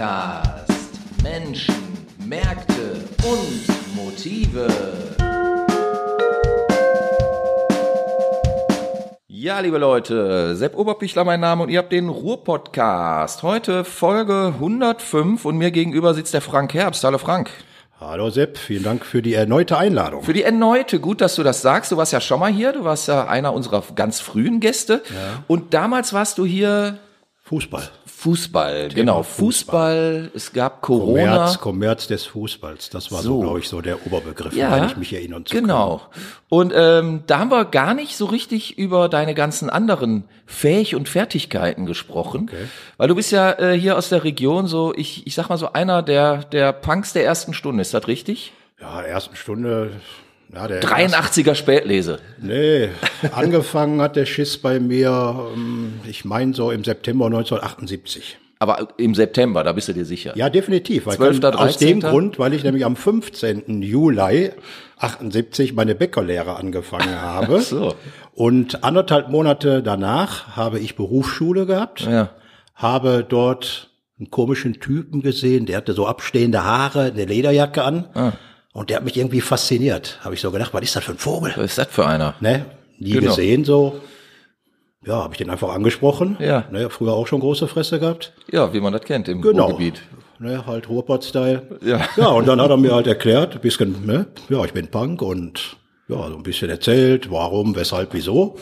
Podcast. Menschen, Märkte und Motive. Ja, liebe Leute, Sepp Oberpichler mein Name und ihr habt den Ruhr-Podcast. Heute Folge 105 und mir gegenüber sitzt der Frank Herbst. Hallo Frank. Hallo Sepp, vielen Dank für die erneute Einladung. Für die erneute, gut, dass du das sagst. Du warst ja schon mal hier, du warst ja einer unserer ganz frühen Gäste. Ja. Und damals warst du hier Fußball. Fußball, genau, Fußball. Es gab Corona. Kommerz, Kommerz des Fußballs. Das war so, So. glaube ich, so der Oberbegriff, Ja, wenn ich mich erinnern zu Genau. Und ähm, da haben wir gar nicht so richtig über deine ganzen anderen Fähig- und Fertigkeiten gesprochen. Okay. Weil du bist ja äh, hier aus der Region so, ich, ich sag mal so einer der, der Punks der ersten Stunde, ist das richtig? können. Ja, ersten Stunde. Ja, der 83er Spätlese. Nee, angefangen hat der Schiss bei mir, ähm, ich meine so im September 1978. Aber im September, da bist du dir sicher. Ja, definitiv. Weil 12., kann- aus dem 13.. Grund, weil ich nämlich am 15. Juli 78 meine Bäckerlehre angefangen habe. so. Und anderthalb Monate danach habe ich Berufsschule gehabt. Ja. habe dort einen komischen Typen gesehen, der hatte so abstehende Haare, eine Lederjacke an. Ah. Und der hat mich irgendwie fasziniert. Habe ich so gedacht, was ist das für ein Vogel? Was ist das für einer? Ne? Nie Genau. gesehen so. Ja, habe ich den einfach angesprochen. Ja. Ne, früher auch schon große Fresse gehabt. Ja, wie man das kennt im Genau. Ruhrgebiet. Ne, halt Ruhrpott-Style. Ja. ja, und dann hat er mir halt erklärt, ein bisschen, ne, ja, ich bin Punk und ja, so ein bisschen erzählt, warum, weshalb, wieso.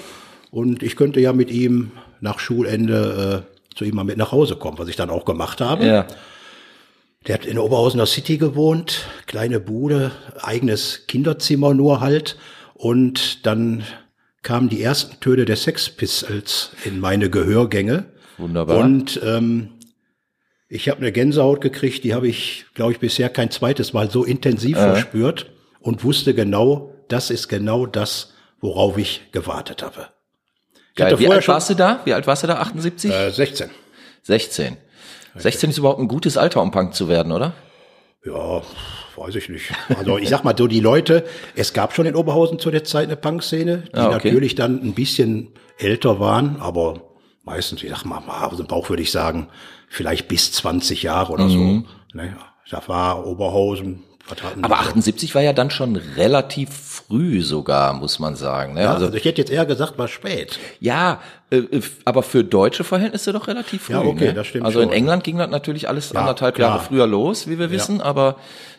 Und ich könnte ja mit ihm nach Schulende äh, zu ihm mal mit nach Hause kommen, was ich dann auch gemacht habe. Ja. Der hat in Oberhausener City gewohnt, kleine Bude, eigenes Kinderzimmer nur halt. Und dann kamen die ersten Töne der Sex Pistols in meine Gehörgänge. Wunderbar. Und ähm, ich habe eine Gänsehaut gekriegt, die habe ich, glaube ich, bisher kein zweites Mal so intensiv verspürt und wusste genau, das ist genau das, worauf ich gewartet habe. Ich Geil. Wie alt warst du da? Wie alt warst du da? 78? Äh, 16. 16. 16 ist überhaupt ein gutes Alter, um Punk zu werden, oder? Ja, weiß ich nicht. Also ich sag mal so, die Leute, es gab schon in Oberhausen zu der Zeit eine Punkszene, die Ah, okay. natürlich dann ein bisschen älter waren, aber meistens, ich sag mal, aus dem Bauch würde ich sagen, vielleicht bis 20 Jahre oder Mhm. so. Ne? Da war Oberhausen, Aber die so? 78 war ja dann schon relativ früh sogar, muss man sagen. Ne? Ja, also, also ich hätte jetzt eher gesagt, war spät. ja, äh, äh, aber für deutsche Verhältnisse doch relativ früh. Ja, okay, ne? das stimmt Also in schon. England ging das natürlich alles Ja, anderthalb klar. Jahre früher los, wie wir wissen, aber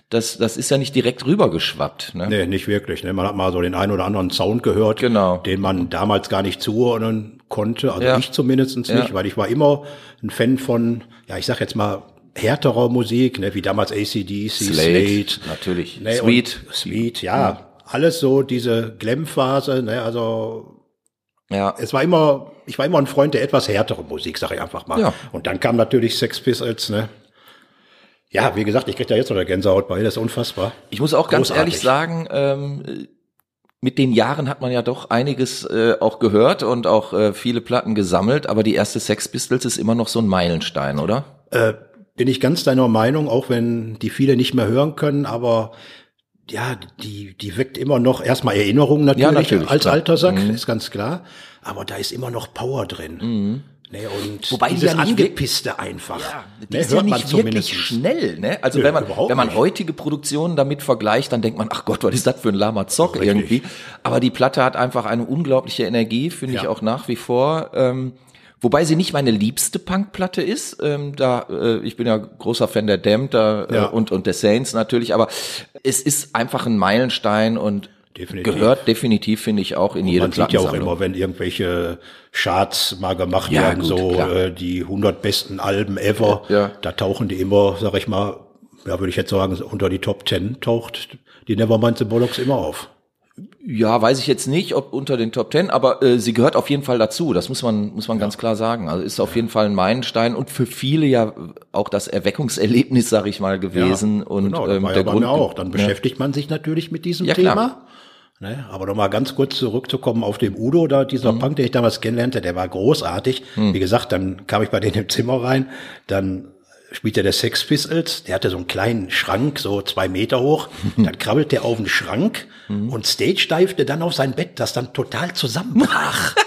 das, das ist ja nicht direkt rübergeschwappt. Ne? Nee, nicht wirklich. Ne? Man hat mal so den einen oder anderen Sound gehört, Genau. den man damals gar nicht zuordnen konnte. Also Ja. ich zumindest nicht, Ja. weil ich war immer ein Fan von, ja, ich sag jetzt mal, härterer Musik, ne? wie damals ACDC, Slade, Slate. natürlich. Ne? Sweet. Sweet, ja. Alles so diese Glam-Phase, ne? also Ja, es war immer, ich war immer ein Freund der etwas härteren Musik, sag ich einfach mal. Ja. Und dann kam natürlich Sex Pistols, ne? Ja, wie gesagt, ich krieg da jetzt noch eine Gänsehaut bei, das ist unfassbar. Ich muss auch ganz Großartig. ehrlich sagen, ähm, mit den Jahren hat man ja doch einiges äh, auch gehört und auch äh, viele Platten gesammelt, aber die erste Sex Pistols ist immer noch so ein Meilenstein, oder? Äh, bin ich ganz deiner Meinung, auch wenn die viele nicht mehr hören können, aber ja, die, die weckt immer noch erstmal Erinnerungen natürlich, Ja, natürlich, als klar. alter Sack, Mhm. ist ganz klar. Aber da ist immer noch Power drin. Ne, und Wobei die dieses ja nicht Angepisste einfach. Die ne, ist ja nicht wirklich schnell, ne? Also Nö, wenn man, wenn man nicht. heutige Produktionen damit vergleicht, dann denkt man, ach Gott, was ist das für ein lahmer Zock Richtig. irgendwie. Aber die Platte hat einfach eine unglaubliche Energie, finde ich Ja. auch nach wie vor. Ähm, wobei sie nicht meine liebste Punkplatte ist. Ähm, da, äh, ich bin ja großer Fan der Damned da, äh, Ja. und, und der Saints natürlich, aber es ist einfach ein Meilenstein und Definitiv. gehört definitiv, finde ich, auch in jede Man sieht ja auch immer, wenn irgendwelche Charts mal gemacht Ja, werden, gut, so klar. äh, die 100 besten Alben ever, Ja. da tauchen die immer, sag ich mal, ja, würde ich jetzt sagen, unter die Top 10 taucht die Nevermind the Bollocks immer auf. Ja, weiß ich jetzt nicht, ob unter den Top Ten, aber äh, sie gehört auf jeden Fall dazu. Das muss man muss man ganz klar sagen. Also ist auf jeden Fall ein Meilenstein und für viele ja auch das Erweckungserlebnis, sag ich mal, gewesen. und Genau, ähm, der ja Grund auch. Dann ja. beschäftigt man sich natürlich mit diesem Ja, klar. Thema. Ne, aber nochmal ganz kurz zurückzukommen auf dem Udo, da dieser Mhm. Punk, den ich damals kennenlernte, der war großartig. Wie gesagt, dann kam ich bei denen im Zimmer rein, dann spielte der Sex Pistols, der hatte so einen kleinen Schrank, so zwei Meter hoch, dann krabbelt der auf den Schrank Mhm. und stage divete dann auf sein Bett, das dann total zusammenbrach.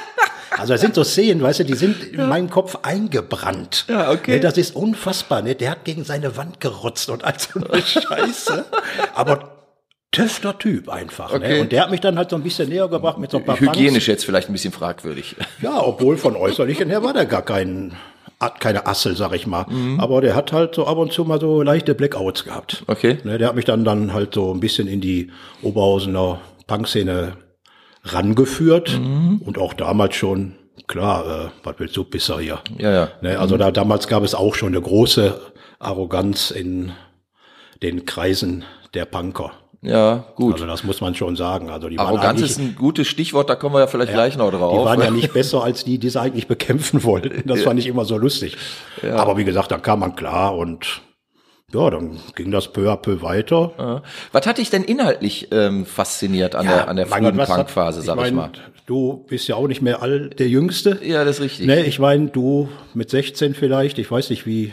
Also das sind so Szenen, weißt du, die sind in meinem Kopf eingebrannt. Ja, okay. Ne, das ist unfassbar. Ne? Der hat gegen seine Wand gerotzt und all so eine Scheiße. Aber töfter Typ einfach. Okay. Ne? Und der hat mich dann halt so ein bisschen näher gebracht mit so ein paar Hygienisch jetzt vielleicht ein bisschen fragwürdig. Ja, obwohl von äußerlichen her war der gar kein, keine Assel, sag ich mal. Mhm. Aber der hat halt so ab und zu mal so leichte Blackouts gehabt. Okay. Ne, der hat mich dann, dann halt so ein bisschen in die Oberhausener Punkszene rangeführt. Mhm. Und auch damals schon, klar, äh, was willst du, Pisser hier? Ja, ja. Ne, also da, damals gab es auch schon eine große Arroganz in den Kreisen der Punker. Ja, gut. Also das muss man schon sagen. Also die waren Arroganz ist ein gutes Stichwort, da kommen wir ja vielleicht gleich noch drauf. Die waren ja nicht besser als die, die sie eigentlich bekämpfen wollten. Das fand ich immer so lustig. Aber wie gesagt, dann kam man klar und ja, dann ging das peu à peu weiter. Ja. Was hat dich denn inhaltlich ähm, fasziniert an der, an der frühen Punkphase, sag ich, mein, mal? Du bist ja auch nicht mehr all der Jüngste. Ja, das ist richtig. Ne, ich meine, du mit 16 vielleicht, ich weiß nicht, wie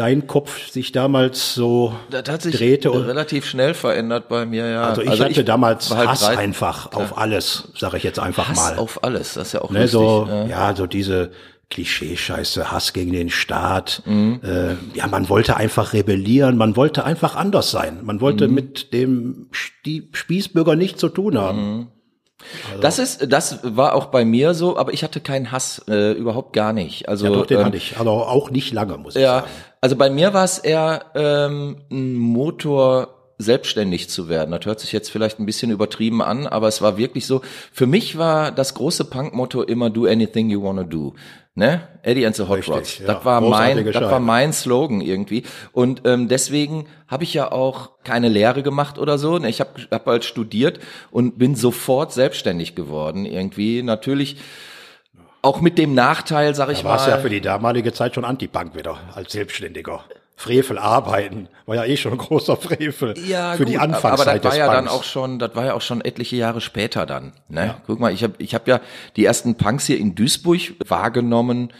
dein Kopf sich damals so Das hat sich drehte. Und, relativ schnell verändert bei mir, ja. also ich hatte damals war halt Hass drei- einfach auf alles, sage ich jetzt einfach Hass mal. auf alles, das ist ja auch Ne, lustig. so, ja. ja, so diese Klischee-Scheiße, Hass gegen den Staat. Mhm. Äh, ja, man wollte einfach rebellieren, man wollte einfach anders sein. Man wollte Mhm. mit dem Stie- Spießbürger nichts zu tun haben. Mhm. Das ist, das war auch bei mir so, aber ich hatte keinen Hass, äh, überhaupt gar nicht. Also Ja, doch, den ähm, hatte ich. Aber auch nicht lange, muss ich Ja, sagen. Also bei mir war es eher ähm, ein Motor, selbstständig zu werden. Das hört sich jetzt vielleicht ein bisschen übertrieben an, aber es war wirklich so. Für mich war das große Punk-Motto immer Do anything you wanna do. Ne? Eddie and the Hot Richtig, Rods. ja. Das war mein, das war mein Slogan irgendwie. Und ähm, deswegen habe ich ja auch keine Lehre gemacht oder so. Ne, Ich habe hab halt studiert und bin sofort selbstständig geworden irgendwie. Natürlich auch mit dem Nachteil, sag ich Da warst mal. ja für die damalige Zeit schon Anti-Punk wieder, als Selbstständiger. Frevel arbeiten, war ja eh schon ein großer Frevel Ja, für gut, die aber Anfangszeit das war ja dann Punks. auch schon, das war ja auch schon etliche Jahre später dann. Ne? Guck mal, ich habe ich hab ja die ersten Punks hier in Duisburg wahrgenommen.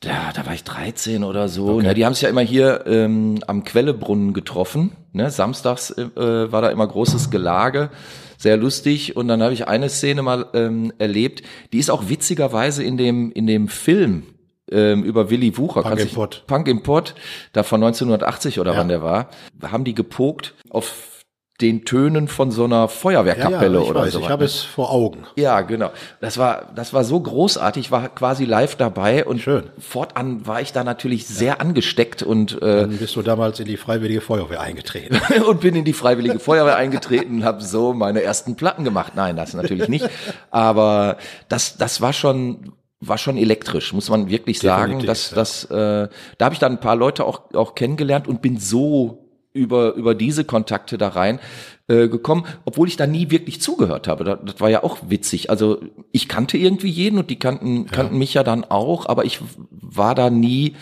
Da, da war ich 13 oder so. Ne? Die haben sich ja immer hier ähm, am Quellebrunnen getroffen. Ne? Samstags äh, war da immer großes Gelage, sehr lustig. Und dann habe ich eine Szene mal ähm, erlebt, die ist auch witzigerweise in dem in dem Film ähm, über Willy Wucher. Punk Kannst im dich- Pott. Punk im Pott, da von 1980 oder Ja. wann der war, haben die gepokt auf den Tönen von so einer Feuerwehrkapelle ja, ich oder weiß, so. ich habe es vor Augen. Ja, genau. Das war, das war so großartig, ich war quasi live dabei und Schön. fortan war ich da natürlich sehr angesteckt und, äh, Dann bist du damals in die Freiwillige Feuerwehr eingetreten. und bin in die Freiwillige Feuerwehr eingetreten und habe so meine ersten Platten gemacht. Nein, das natürlich nicht. Aber das, das war schon war schon elektrisch, muss man wirklich sagen. Definitiv, dass ja. das, äh, da habe ich dann ein paar Leute auch, auch kennengelernt und bin so über, über diese Kontakte da rein äh, gekommen, obwohl ich da nie wirklich zugehört habe. Das, das war ja auch witzig. Also ich kannte irgendwie jeden und die kannten, kannten mich ja dann auch, aber ich war da nie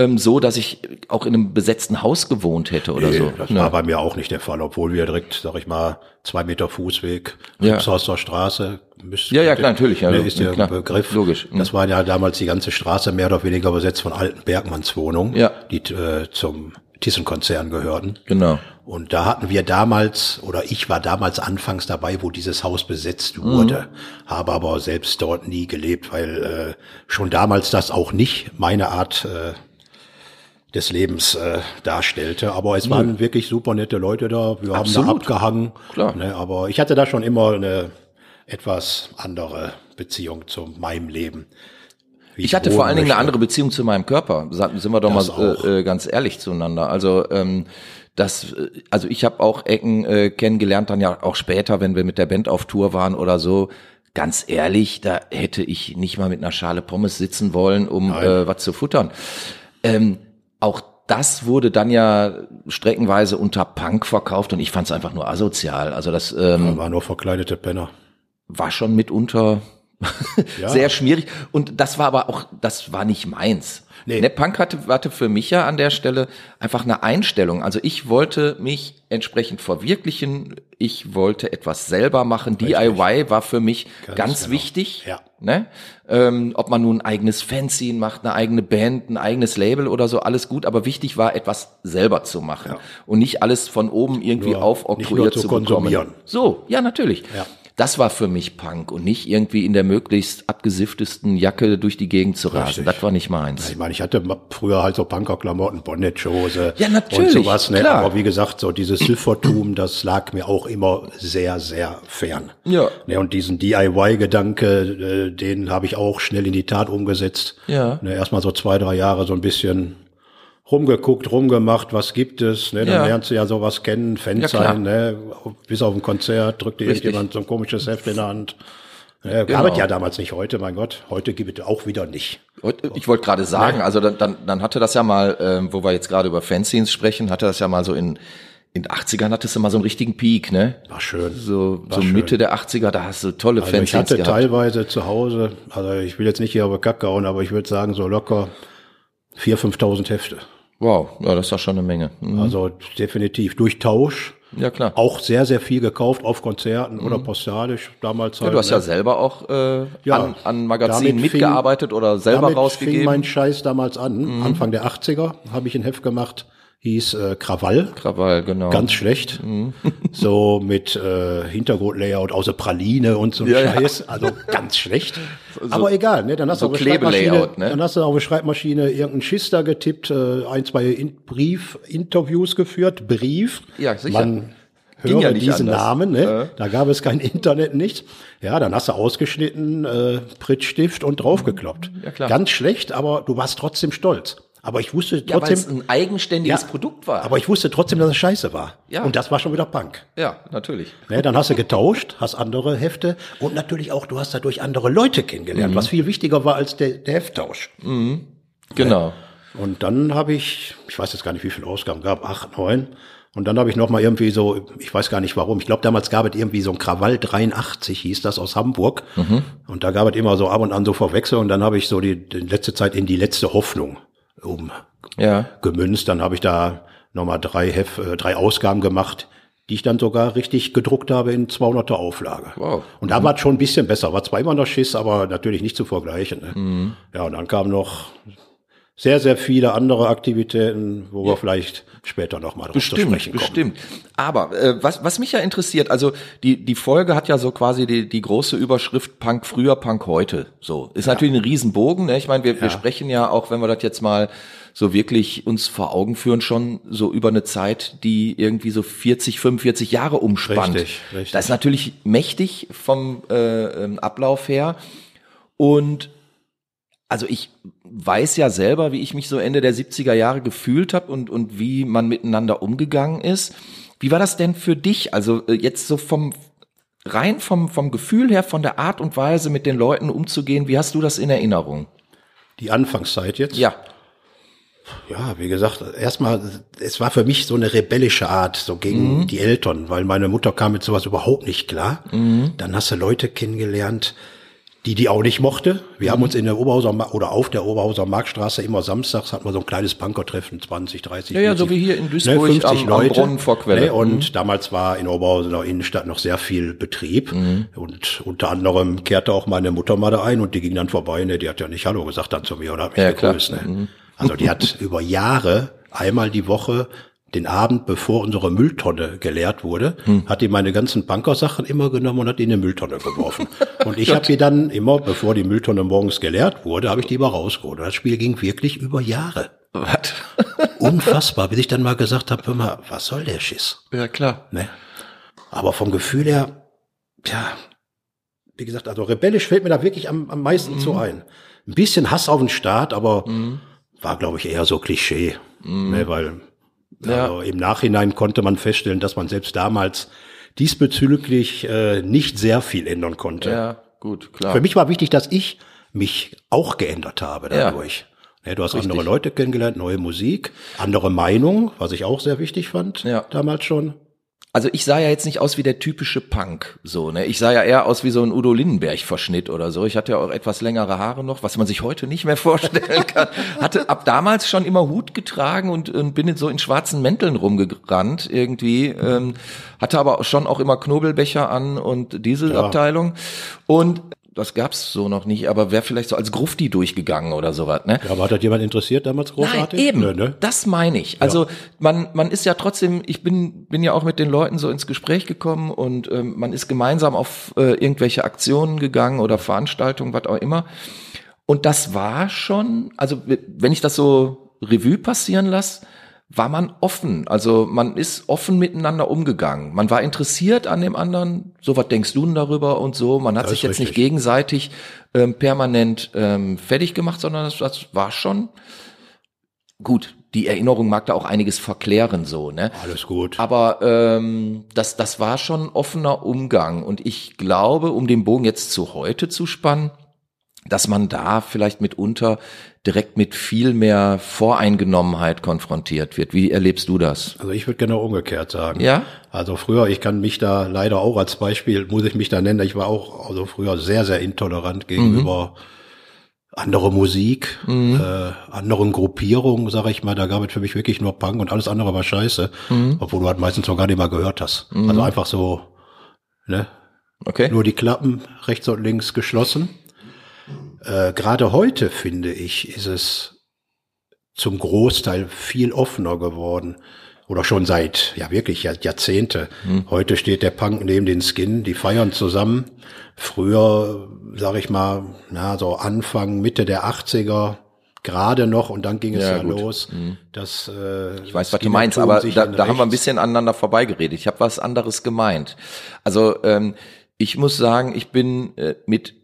ähm, so, dass ich auch in einem besetzten Haus gewohnt hätte oder so. Nee, das Ne. war bei mir auch nicht der Fall, obwohl wir direkt, sag ich mal, zwei Meter Fußweg, Ja. Ripshauser Straße. müsst- Ja, ja, klar, natürlich, ja, ist der klar, Begriff. logisch. Mhm. Das war ja damals die ganze Straße mehr oder weniger besetzt von alten Bergmannswohnungen, Ja. die äh, zum Thyssen-Konzern gehörten. Genau. Und da hatten wir damals, oder ich war damals anfangs dabei, wo dieses Haus besetzt wurde, habe aber selbst dort nie gelebt, weil äh, schon damals das auch nicht meine Art äh, des Lebens äh, darstellte. Aber es waren wirklich super nette Leute da. Wir haben Absolut. da abgehangen. Klar. Ne, aber ich hatte da schon immer eine etwas andere Beziehung zu meinem Leben. Ich hatte vor allen Dingen eine andere Beziehung zu meinem Körper. Sind wir doch Das mal äh, äh, ganz ehrlich zueinander. Also ähm, das, äh, also ich habe auch Ecken äh, kennengelernt, dann ja auch später, wenn wir mit der Band auf Tour waren oder so. Ganz ehrlich, da hätte ich nicht mal mit einer Schale Pommes sitzen wollen, um äh, was zu futtern. Ähm, auch das wurde dann ja streckenweise unter Punk verkauft und ich fand es einfach nur asozial. Also das ähm, Da waren nur verkleidete Penner. war schon mitunter Ja. sehr schwierig. Und das war aber auch, das war nicht meins. Nee. Ne, Punk hatte, hatte für mich ja an der Stelle einfach eine Einstellung. Also ich wollte mich entsprechend verwirklichen. Ich wollte etwas selber machen. DIY war für mich ganz, Ganz genau. wichtig. Ja. Ne? Ähm, ob man nun ein eigenes Fanzine macht, eine eigene Band, ein eigenes Label oder so, alles gut. Aber wichtig war, etwas selber zu machen. Und nicht alles von oben irgendwie Nur- aufoktroyiert zu zu bekommen. konsumieren. So, ja, natürlich. Ja. Das war für mich Punk und nicht irgendwie in der möglichst abgesifftesten Jacke durch die Gegend zu rasen. Richtig. Das war nicht meins. Ich meine, ich hatte früher halt so Punkerklamotten, Bondage-Hose Ja, und sowas. Ne? klar. Aber wie gesagt, so dieses Süffertum, das lag mir auch immer sehr, sehr fern. Ja. Ne, und diesen DIY-Gedanke, äh, den habe ich auch schnell in die Tat umgesetzt. Ja. Ne, Erstmal so zwei, drei Jahre so ein bisschen rumgeguckt, rumgemacht, was gibt es, ne? Dann Ja. lernst du ja sowas kennen, Fan Ja, sein, ne? Bis auf ein Konzert drückt dir Richtig. irgendjemand so ein komisches Heft in der Hand. Ne, Genau. Gab es ja damals nicht heute, mein Gott. Heute gibt es auch wieder nicht. Und Ich wollte gerade sagen, also dann, dann, dann hatte das ja mal, ähm, wo wir jetzt gerade über Fanzines sprechen, hatte das ja mal so in, in den 80ern hattest du mal so einen richtigen Peak, ne? War schön. So, so schön. Mitte der 80er, da hast du tolle Also ich Fanzines hatte gehabt. teilweise zu Hause, also ich will jetzt nicht hier aber Kacke hauen, aber ich würde sagen so locker 4.000, 5.000 Hefte. Wow, ja, das ist doch schon eine Menge. Mhm. Also definitiv durch Tausch. Ja, klar. Auch sehr, sehr viel gekauft auf Konzerten oder postalisch damals Ja, halt. du hast ja ne? selber auch äh, Ja, an, an Magazinen damit fing- mitgearbeitet oder selber Damit fing rausgegeben. Mhm. mein Scheiß damals an. Anfang der 80er habe ich ein Heft gemacht, hieß äh, Krawall. Krawall, genau. Ganz schlecht. Mhm. So mit äh, Hintergrundlayout aus der Praline und so Ja, ja. Scheiß. Also ganz schlecht. Aber egal, ne? Dann hast, so du auf der Schreibmaschine, ne? dann hast du auf der Schreibmaschine irgendeinen Schister getippt, äh, ein, zwei in Brief-Interviews geführt. Brief. Ja, sicher. Man Ging höre ja diesen anders. Namen, ne? Da gab es kein Internet nicht. Ja, dann hast du ausgeschnitten, äh, Prittstift und draufgekloppt. Ja, klar. Ganz schlecht, aber du warst trotzdem stolz. Aber ich wusste ja, weil trotzdem, es ein eigenständiges Ja, Produkt war. aber ich wusste trotzdem, dass es scheiße war. Ja. Und das war schon wieder Punk. ja, natürlich. Ne, dann hast du getauscht, hast andere Hefte und natürlich auch, du hast dadurch andere Leute kennengelernt, was viel wichtiger war als der, der Hefttausch. Genau. Und dann habe ich, ich weiß jetzt gar nicht, wie viele Ausgaben gab, acht, neun. Und dann habe ich noch mal irgendwie so, ich weiß gar nicht warum, ich glaube damals gab es irgendwie so ein Krawall 83, hieß das aus Hamburg. Und da gab es immer so ab und an so Verwechsel und dann habe ich so die, die letzte Zeit in die letzte Hoffnung um Ja. gemünzt. Dann habe ich da nochmal drei, Hef, äh, drei Ausgaben gemacht, die ich dann sogar richtig gedruckt habe in 200er Auflage. Wow. Und da war es schon ein bisschen besser. War zwar immer noch Schiss, aber natürlich nicht zu vergleichen. Ne? Mhm. Ja, und dann kamen noch sehr, sehr viele andere Aktivitäten, wo wir vielleicht später nochmal Bestimmt, sprechen kommen. bestimmt. Aber äh, was, was mich ja interessiert, also die, die Folge hat ja so quasi die, die große Überschrift Punk früher, Punk heute. So. Ist natürlich ein Riesenbogen. Ne? Ich meine, wir, wir sprechen ja auch, wenn wir das jetzt mal so wirklich uns vor Augen führen, schon so über eine Zeit, die irgendwie so 40, 45 Jahre umspannt. Richtig, richtig. Das ist natürlich mächtig vom äh, ähm, Ablauf her. Und also ich weiß ja selber, wie ich mich so Ende der 70er Jahre gefühlt habe und, und wie man miteinander umgegangen ist. Wie war das denn für dich? Also äh, jetzt so vom rein vom, vom Gefühl her, von der Art und Weise mit den Leuten umzugehen, wie hast du das in Erinnerung? Die Anfangszeit jetzt. Ja, Ja, wie gesagt, erstmal, es war für mich so eine rebellische Art, so gegen die Eltern, weil meine Mutter kam mit sowas überhaupt nicht klar. Dann hast du Leute kennengelernt, die die auch nicht mochte. Wir haben uns in der Oberhauser oder auf der Oberhauser Marktstraße immer samstags hatten wir so ein kleines Punkertreffen, 20, 30, Ja, ja, so 40, wie hier in Duisburg am- am Brunnen vor Quelle. Ne, und damals war in Oberhausener Innenstadt noch sehr viel Betrieb. Und unter anderem kehrte auch meine Mutter mal da ein und die ging dann vorbei. Ne, die hat ja nicht Hallo gesagt dann zu mir oder hat mich Ja, gegrüßt. Ne. Also die hat über Jahre einmal die Woche den Abend, bevor unsere Mülltonne geleert wurde, hat die meine ganzen Bankersachen immer genommen und hat die in eine Mülltonne geworfen. und ich habe die dann immer, bevor die Mülltonne morgens geleert wurde, habe ich die immer rausgeholt. Und das Spiel ging wirklich über Jahre. was? Unfassbar, bis ich dann mal gesagt habe, mal, was soll der Schiss? ja, klar. Ne? Aber vom Gefühl her, ja, wie gesagt, also rebellisch fällt mir da wirklich am, am meisten zu ein. Ein bisschen Hass auf den Staat, aber war, glaube ich, eher so Klischee. Ne, weil Ja. also im Nachhinein konnte man feststellen, dass man selbst damals diesbezüglich äh, nicht sehr viel ändern konnte. Ja, gut, klar. Für mich war wichtig, dass ich mich auch geändert habe Ja. dadurch. Ja, du hast Richtig. andere Leute kennengelernt, neue Musik, andere Meinung, was ich auch sehr wichtig fand, Ja. damals schon. Also ich sah ja jetzt nicht aus wie der typische Punk, so, ne? Ich sah ja eher aus wie so ein Udo Lindenberg-Verschnitt oder so. Ich hatte ja auch etwas längere Haare noch, was man sich heute nicht mehr vorstellen kann. Hatte ab damals schon immer Hut getragen und, und bin so in schwarzen Mänteln rumgerannt irgendwie. Ähm, hatte aber schon auch immer Knobelbecher an und Dieselabteilung. Und das gab's so noch nicht, aber wäre vielleicht so als Grufti durchgegangen oder sowas, ne? Ja, aber hat das jemand interessiert damals großartig? Nein, eben. Nö, ne? Das meine ich. Also man man ist ja trotzdem. Ich bin bin ja auch mit den Leuten so ins Gespräch gekommen und ähm, man ist gemeinsam auf äh, irgendwelche Aktionen gegangen oder Veranstaltungen, was auch immer. Und das war schon, also wenn ich das so Revue passieren lasse, war man offen. Also man ist offen miteinander umgegangen. Man war interessiert an dem anderen. So, was denkst du denn darüber und so. Man hat Das sich jetzt nicht richtig. gegenseitig ähm, permanent ähm, fertig gemacht, sondern das, das war schon gut. Die Erinnerung mag da auch einiges verklären, so, ne? Alles gut. Aber ähm, das, das war schon offener Umgang. Und ich glaube, um den Bogen jetzt zu heute zu spannen, dass man da vielleicht mitunter direkt mit viel mehr Voreingenommenheit konfrontiert wird. Wie erlebst du das? Also ich würde genau umgekehrt sagen. Ja? Also früher, ich kann mich da leider auch als Beispiel, muss ich mich da nennen, ich war auch also früher sehr, sehr intolerant gegenüber andere Musik, äh, anderen Gruppierungen, sage ich mal, da gab es für mich wirklich nur Punk und alles andere war scheiße, obwohl du halt meistens noch gar nicht mal gehört hast. Also einfach so, ne, Okay. nur die Klappen rechts und links geschlossen. Äh, Gerade heute, finde ich, ist es zum Großteil viel offener geworden. Oder schon seit, ja wirklich, Jahr- Jahrzehnte. Heute steht der Punk neben den Skin, die feiern zusammen. Früher, sag ich mal, na, so Anfang, Mitte der 80er, gerade noch, und dann ging es Ja, ja, los. dass äh, Ich weiß, was du meinst, aber da, da haben wir ein bisschen aneinander vorbeigeredet. Ich habe was anderes gemeint. Also ähm, ich muss sagen, ich bin äh, mit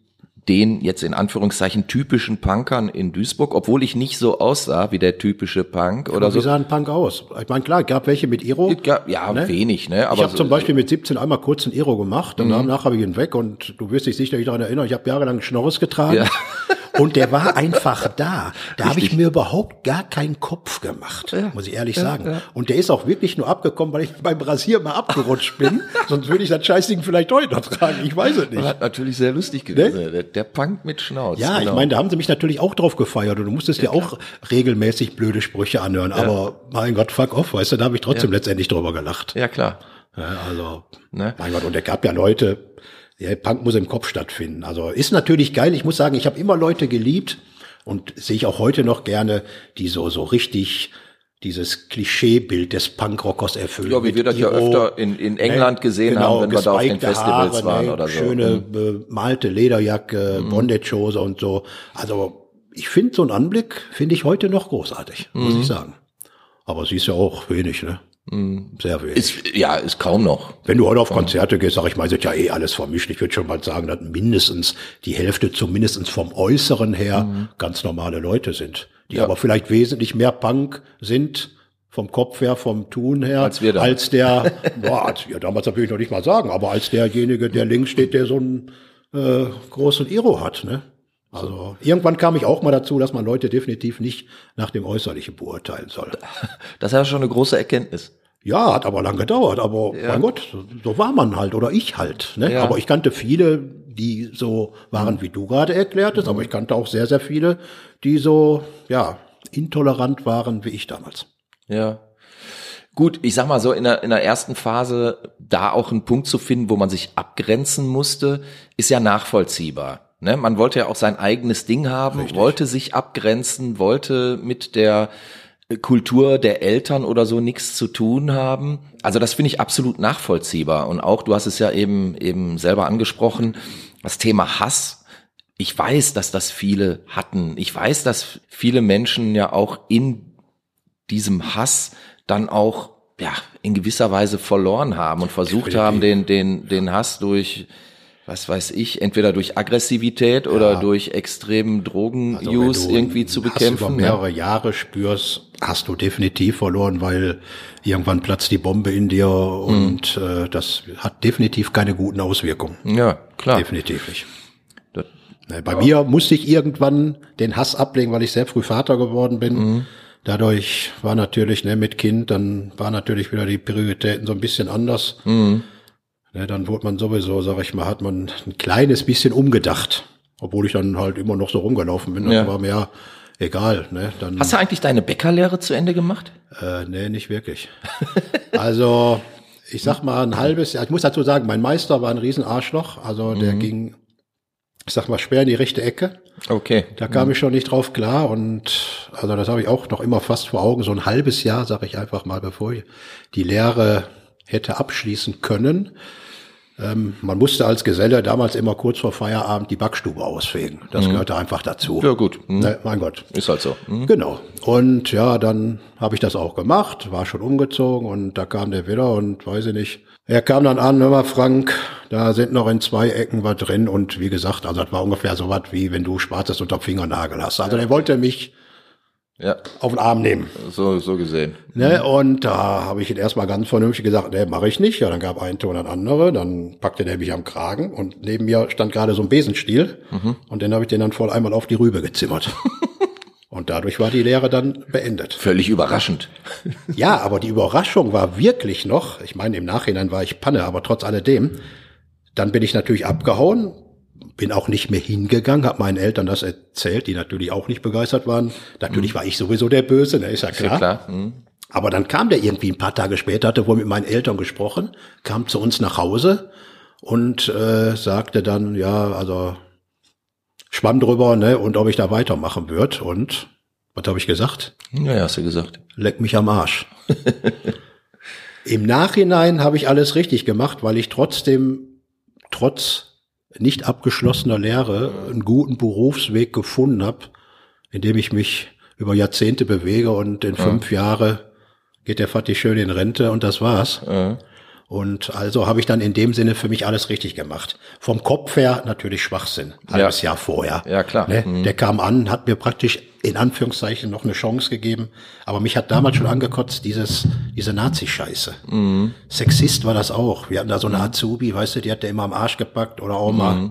den jetzt in Anführungszeichen typischen Punkern in Duisburg, obwohl ich nicht so aussah wie der typische Punk oder Wie so. sah ein Punk aus? Ich meine, klar, gab welche mit Iro. Gab- Ja, Ne? wenig, ne? ich Aber habe so- Mhm. zum Beispiel mit 17 einmal kurz ein Iro gemacht und danach habe ich ihn weg und du wirst dich sicherlich daran erinnern, ich habe jahrelang Schnorres getragen Ja. und der war einfach da. Da habe ich mir überhaupt gar keinen Kopf gemacht, muss ich ehrlich sagen. Und der ist auch wirklich nur abgekommen, weil ich beim Rasieren mal abgerutscht bin. Sonst würde ich das Scheißding vielleicht heute noch tragen, ich weiß es nicht. Das natürlich sehr lustig gewesen. Der, der Punk mit Schnauz. Ja, genau. ich meine, da haben sie mich natürlich auch drauf gefeiert und du musstest dir auch regelmäßig blöde Sprüche anhören. Aber mein Gott, fuck off, weißt du, da habe ich trotzdem letztendlich drüber gelacht. Ja, klar. Ja, also, Ne? mein Gott, und es gab ja Leute, der Punk muss im Kopf stattfinden. Also ist natürlich geil. Ich muss sagen, ich habe immer Leute geliebt und sehe ich auch heute noch gerne, die so so richtig dieses Klischeebild des Punkrockers erfüllen. Ja, wie wir das ja Iro, öfter in, in England gesehen genau, haben, wenn wir da auf den Festivals Haare, waren ne, oder so. Schöne Mhm. bemalte Lederjacke, Bondagehose und so. Also ich finde so einen Anblick, finde ich heute noch großartig, Mhm. muss ich sagen. Aber sie ist ja auch wenig, ne? Sehr wenig. Ist, ja, ist kaum noch. Wenn du heute auf Konzerte gehst, sag ich mal, sind ja eh alles vermischt. Ich würde schon mal sagen, dass mindestens die Hälfte zumindest vom Äußeren her ganz normale Leute sind, die Mhm. Ja. aber vielleicht wesentlich mehr Punk sind vom Kopf her, vom Tun her, Als wir damals. als der, boah, als, ja, damals will ich noch nicht mal sagen, aber als derjenige, der links steht, der so einen äh, großen Iro hat, ne? Also irgendwann kam ich auch mal dazu, dass man Leute definitiv nicht nach dem Äußerlichen beurteilen soll. Das ist ja schon eine große Erkenntnis. Ja, hat aber lang gedauert, aber mein Gott, so, war man halt oder ich halt. Ne? Ja. Aber ich kannte viele, die so waren, wie du gerade erklärtest, aber ich kannte auch sehr, sehr viele, die so, ja, intolerant waren wie ich damals. Ja. Gut, ich sag mal so, in der, in der ersten Phase da auch einen Punkt zu finden, wo man sich abgrenzen musste, ist ja nachvollziehbar. Ne? Man wollte ja auch sein eigenes Ding haben, wollte sich abgrenzen, wollte mit der Kultur der Eltern oder so nichts zu tun haben. Also das finde ich absolut nachvollziehbar. Und auch, du hast es ja eben, eben selber angesprochen, das Thema Hass. Ich weiß, dass das viele hatten. Ich weiß, dass viele Menschen ja auch in diesem Hass dann auch ja in gewisser Weise verloren haben und versucht haben, den den den Hass durch was weiß ich, entweder durch Aggressivität oder durch extremen Drogen-Use Also wenn du irgendwie zu bekämpfen. über ne? mehrere Jahre spürst, hast du definitiv verloren, weil irgendwann platzt die Bombe in dir und äh, das hat definitiv keine guten Auswirkungen. Ja, klar. Definitiv nicht. Das- Ne, Bei mir musste ich irgendwann den Hass ablegen, weil ich sehr früh Vater geworden bin. Mhm. Dadurch war natürlich ne, mit Kind, dann war natürlich wieder die Prioritäten so ein bisschen anders. Mhm. Ne, dann wurde man sowieso, sag ich mal, hat man ein kleines bisschen umgedacht. Obwohl ich dann halt immer noch so rumgelaufen bin. Ja. war mir ja egal. Ne? Dann, Hast du eigentlich deine Bäckerlehre zu Ende gemacht? äh, nee, nicht wirklich. also, ich sag mal ein halbes Jahr. Ich muss dazu sagen, mein Meister war ein Riesenarschloch. Also Mhm. der ging ich sag mal, schwer in die rechte Ecke. Okay. Da kam ich schon nicht drauf klar und also das habe ich auch noch immer fast vor Augen. So ein halbes Jahr, sage ich einfach mal, bevor ich die Lehre hätte abschließen können. Ähm, man musste als Geselle damals immer kurz vor Feierabend die Backstube ausfegen. Das gehörte einfach dazu. Ja, gut. Mhm. Ne, mein Gott. Ist halt so. Mhm. Genau. Und ja, dann habe ich das auch gemacht, war schon umgezogen und da kam der wieder und weiß ich nicht. Er kam dann an, hör mal Frank, da sind noch in zwei Ecken was drin und wie gesagt, also das war ungefähr so was wie wenn du Schwarzes unter Fingernagel hast. Also der wollte mich Ja, auf den Arm nehmen. so, so gesehen. Ne? Und da habe ich ihn erstmal ganz vernünftig gesagt, ne, mache ich nicht. Ja, dann gab ein Ton an andere, dann packte der mich am Kragen und neben mir stand gerade so ein Besenstiel und den habe ich den dann voll einmal auf die Rübe gezimmert. und dadurch war die Lehre dann beendet. Völlig überraschend. Ja, aber die Überraschung war wirklich noch, ich meine, im Nachhinein war ich Panne, aber trotz alledem, dann bin ich natürlich abgehauen, bin auch nicht mehr hingegangen, habe meinen Eltern das erzählt, die natürlich auch nicht begeistert waren. Natürlich war ich sowieso der Böse, ne, ist ja Ist ja klar. klar. Mhm. Aber dann kam der irgendwie ein paar Tage später, hatte wohl mit meinen Eltern gesprochen, kam zu uns nach Hause und äh, sagte dann, ja, also schwamm drüber, ne, und ob ich da weitermachen würde. Und was habe ich gesagt? Ja, hast du gesagt. Leck mich am Arsch. Im Nachhinein habe ich alles richtig gemacht, weil ich trotzdem, trotz nicht abgeschlossener Lehre, einen guten Berufsweg gefunden habe, in dem ich mich über Jahrzehnte bewege und in fünf Jahre geht der Vati schön in Rente und das war's. Ja. Und also habe ich dann in dem Sinne für mich alles richtig gemacht. Vom Kopf her natürlich Schwachsinn. Halbes Jahr vorher. Ja, klar. Ne? Mhm. Der kam an, hat mir praktisch in Anführungszeichen noch eine Chance gegeben. Aber mich hat damals schon angekotzt, dieses, diese Nazi-Scheiße. Mhm. Sexist war das auch. Wir hatten da so eine Azubi, weißt du, die hat der immer am Arsch gepackt oder auch mal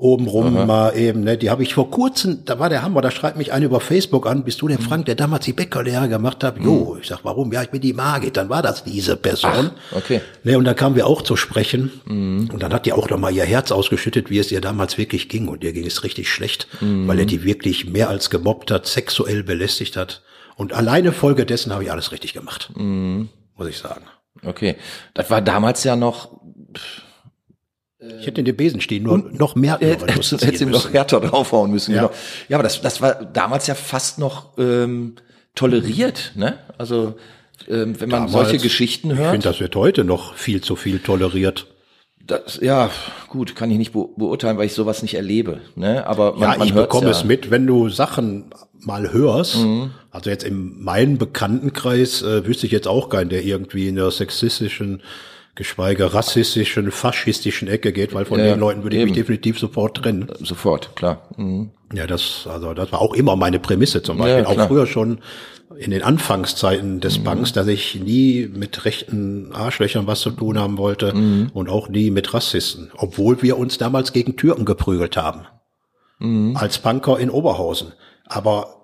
obenrum mal eben, ne, die habe ich vor kurzem, da war der Hammer, da schreibt mich einer über Facebook an, bist du der Frank, der damals die Bäckerlehre gemacht hat? Jo, ich sag, warum? Ja, ich bin die Margit, dann war das diese Person. okay. Ne, und dann kamen wir auch zu sprechen. Und dann hat die auch noch mal ihr Herz ausgeschüttet, wie es ihr damals wirklich ging. Und ihr ging es richtig schlecht, weil er die wirklich mehr als gemobbt hat, sexuell belästigt hat. Und alleine Folge dessen habe ich alles richtig gemacht. Muss ich sagen. Okay. Das war damals ja noch, Ich hätte in den Besenstiel nur noch mehr hätte Lust hätte ihm noch härter draufhauen müssen. Ja. Genau. Ja, aber das, das war damals ja fast noch ähm, toleriert, ne? Also ähm, wenn man Damals- solche Geschichten Ich hört. finde, das wird heute noch viel zu viel toleriert. Das, ja, gut, kann ich nicht be beurteilen, weil ich sowas nicht erlebe. Ne? Aber man, ja, man ich bekomme ja. es mit, wenn du Sachen mal hörst. Also jetzt in meinem Bekanntenkreis äh, wüsste ich jetzt auch keinen, der irgendwie in der sexistischen, geschweige rassistischen, faschistischen Ecke geht, weil von Ja, den Leuten würde ich mich eben. definitiv sofort trennen. Sofort, klar. Mhm. Ja, das, also das war auch immer meine Prämisse zum Beispiel. Ja, auch früher schon in den Anfangszeiten des Punks, dass ich nie mit rechten Arschlöchern was zu tun haben wollte und auch nie mit Rassisten. Obwohl wir uns damals gegen Türken geprügelt haben. Als Punker in Oberhausen. Aber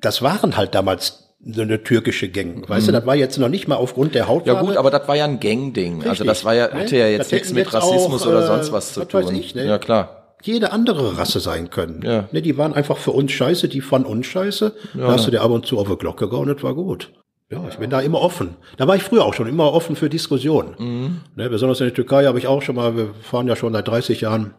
das waren halt damals so eine türkische Gang. Weißt du, das war jetzt noch nicht mal aufgrund der Hautfarbe. Ja gut, aber das war ja ein Gang-Ding. Also das war ja, hatte ja Das jetzt nichts hätten mit jetzt Rassismus auch, oder äh, sonst was zu tun. weiß ich, ne? Ja klar. jede andere Rasse sein können. Ja. Ne, die waren einfach für uns scheiße, die fanden uns scheiße. Da hast du dir ab und zu auf die Glocke gehauen, das war gut. Ja, ich bin da immer offen. Da war ich früher auch schon immer offen für Diskussionen. Mhm. Ne, besonders in der Türkei habe ich auch schon mal, wir fahren ja schon seit 30 Jahren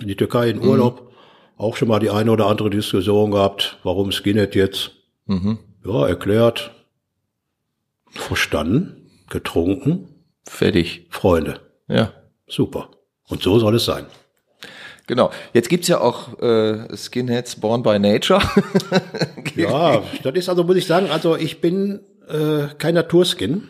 in die Türkei in Urlaub, auch schon mal die eine oder andere Diskussion gehabt, warum Skinhead jetzt. Mhm. Ja, erklärt, verstanden, getrunken, Fertig. Freunde. Ja. Super. Und so soll es sein. Genau. Jetzt gibt's ja auch äh, Skinheads Born by Nature. Ja, das ist also, muss ich sagen, also ich bin äh, kein Naturskin.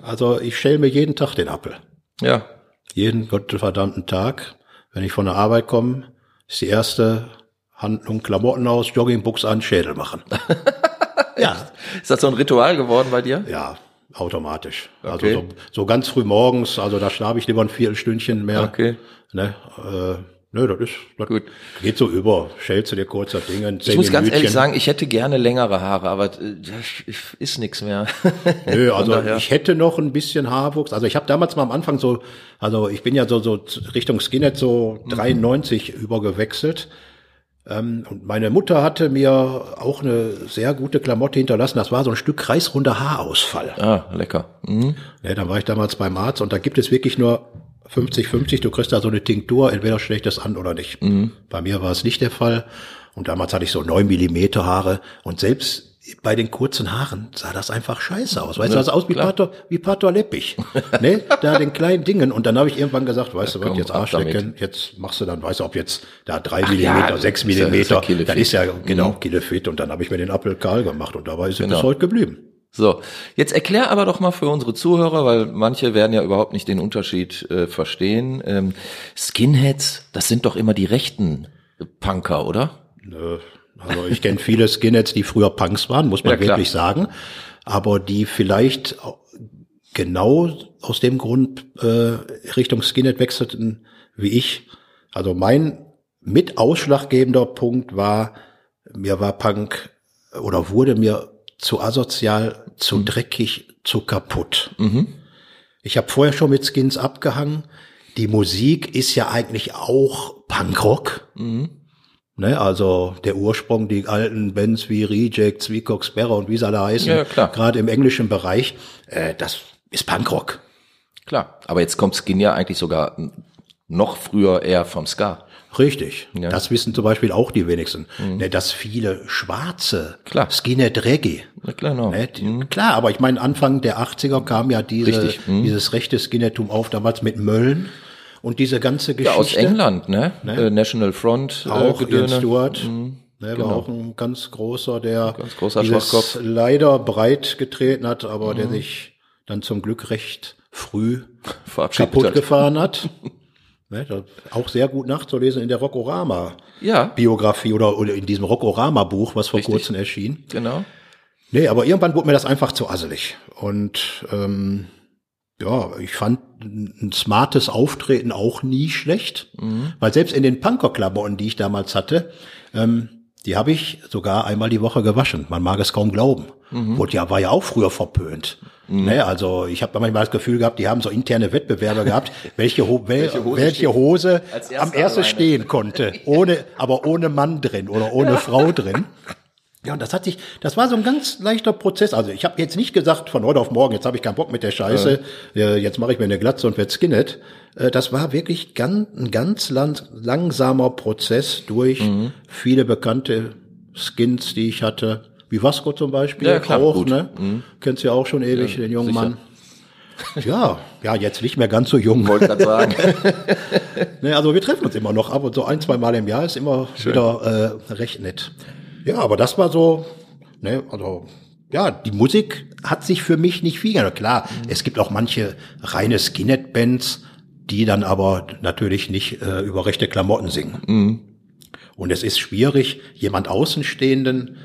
Also ich schäle mir jeden Tag den Appel. ja. Jeden gottverdammten Tag. Wenn ich von der Arbeit komme, ist die erste Handlung Klamotten aus, Joggingbuchs an, Schädel machen. ja, Ist das so ein Ritual geworden bei dir? ja, automatisch. Okay. Also so, so ganz früh morgens, also da schlafe ich lieber ein Viertelstündchen mehr. Okay. Ne, äh, ne, das ist, das Gut. geht so über. Schälst du dir kurz das Ding in Ich muss ganz ehrlich sagen, ich hätte gerne längere Haare, aber äh, das ist nix mehr. Nö, also ich hätte noch ein bisschen Haarwuchs. Also ich habe damals mal am Anfang so, also ich bin ja so, so Richtung Skinhead so Mhm. 93 übergewechselt. Ähm, und meine Mutter hatte mir auch eine sehr gute Klamotte hinterlassen. Das war so ein Stück kreisrunder Haarausfall. ah, lecker. Mhm. Ja, dann war ich damals beim Arzt und da gibt es wirklich nur 50-50, du kriegst da so eine Tinktur, entweder schlägt es an oder nicht. Bei mir war es nicht der Fall. Und damals hatte ich so neun Millimeter Haare und selbst bei den kurzen Haaren sah das einfach scheiße aus. Weißt du, das sah aus wie klar. Pater, wie Pater Leppich. ne? Da den kleinen Dingen. Und dann habe ich irgendwann gesagt, weißt du was, jetzt Arschlecken, jetzt machst du dann, weißt du, ob jetzt da drei ja, Millimeter, sechs ist ja- ist ja Millimeter, Killefit. dann ist ja genau Killefit. Und dann habe ich mir den Apfel kahl gemacht und dabei ist es Genau. bis heute geblieben. So, jetzt erklär aber doch mal für unsere Zuhörer, weil manche werden ja überhaupt nicht den Unterschied äh, verstehen. Ähm, Skinheads, das sind doch immer die rechten Punker, oder? Nö. Also ich kenne viele Skinheads, die früher Punks waren, muss man Ja, wirklich sagen, aber die vielleicht au- genau aus dem Grund äh, Richtung Skinhead wechselten wie ich. Also mein mit ausschlaggebender Punkt war, mir war Punk oder wurde mir zu asozial, zu dreckig, zu kaputt. Ich habe vorher schon mit Skins abgehangen. Die Musik ist ja eigentlich auch Punkrock. Ne, also der Ursprung, die alten Bands wie Rejects, wie Cox Sparrow und wie sie alle heißen, Ja, klar. gerade im englischen Bereich, äh, das ist Punkrock. Klar. Aber jetzt kommt Skin ja eigentlich sogar noch früher eher vom Ska. Richtig. Ja. Das wissen zum Beispiel auch die wenigsten. Ne, dass viele Schwarze, Klar. Skinhead Reggae, Na klar, no. Ne, die, Klar, aber ich meine, Anfang der 80er kam ja diese, mhm. dieses rechte Skinheadtum auf, damals mit Mölln und diese ganze Ja, Geschichte. aus England, ne? Äh, National Front, Auch äh, Ian. Stewart. Ne, war auch ein ganz großer, der Genau. Ganz großer dieses Schwachkopf. Mhm. leider breit getreten hat, aber der sich dann zum Glück recht früh kaputt hat. gefahren hat. ne, auch sehr gut nachzulesen in der Rockorama Ja, Biografie oder, oder in diesem Rockorama Buch, was vor Richtig. kurzem erschien. genau. Nee, aber irgendwann wurde mir das einfach zu asselig. Und ähm, ja, ich fand ein smartes Auftreten auch nie schlecht. Weil selbst in den Punker-Klamotten, die ich damals hatte, ähm, die habe ich sogar einmal die Woche gewaschen. Man mag es kaum glauben. Wurde ja, war ja auch früher verpönt. Ne, also ich habe manchmal das Gefühl gehabt, die haben so interne Wettbewerbe gehabt, welche, Ho wel Welche Hose welche Hose am erste ersten stehen konnte. Ohne, aber ohne Mann drin oder ohne Frau drin. Ja, und das hat sich, das war so ein ganz leichter Prozess. Also ich habe jetzt nicht gesagt von heute auf morgen, jetzt habe ich keinen Bock mit der Scheiße, äh, jetzt mache ich mir eine Glatze und werd Skinhead. Äh, Das war wirklich ganz, ein ganz lang, langsamer Prozess durch Mhm. viele bekannte Skins, die ich hatte. Wie Vasco zum Beispiel Ja, klar, auch, gut. ne? Kennst du ja auch schon ewig, den jungen sicher. Mann. Ja, ja, jetzt nicht mehr ganz so jung. Wollte gerade sagen. Ne, also wir treffen uns immer noch ab und so ein, zwei Mal im Jahr ist immer wieder äh, recht nett. Ja, aber das war so, ne, also ja, die Musik hat sich für mich nicht viel geändert. Klar, es gibt auch manche reine Skinhead-Bands, die dann aber natürlich nicht äh, über rechte Klamotten singen. Und es ist schwierig, jemand Außenstehenden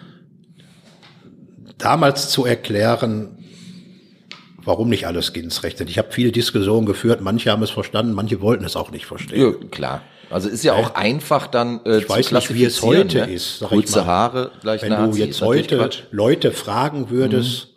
damals zu erklären, warum nicht alle Skins recht sind. Ich habe viele Diskussionen geführt, manche haben es verstanden, manche wollten es auch nicht verstehen. Ja, klar. Also ist ja auch einfach dann äh, Ich weiß nicht, wie es heute ist, sag ich Kurze mal. Haare gleich Wenn Nazi, du jetzt heute. Leute fragen würdest,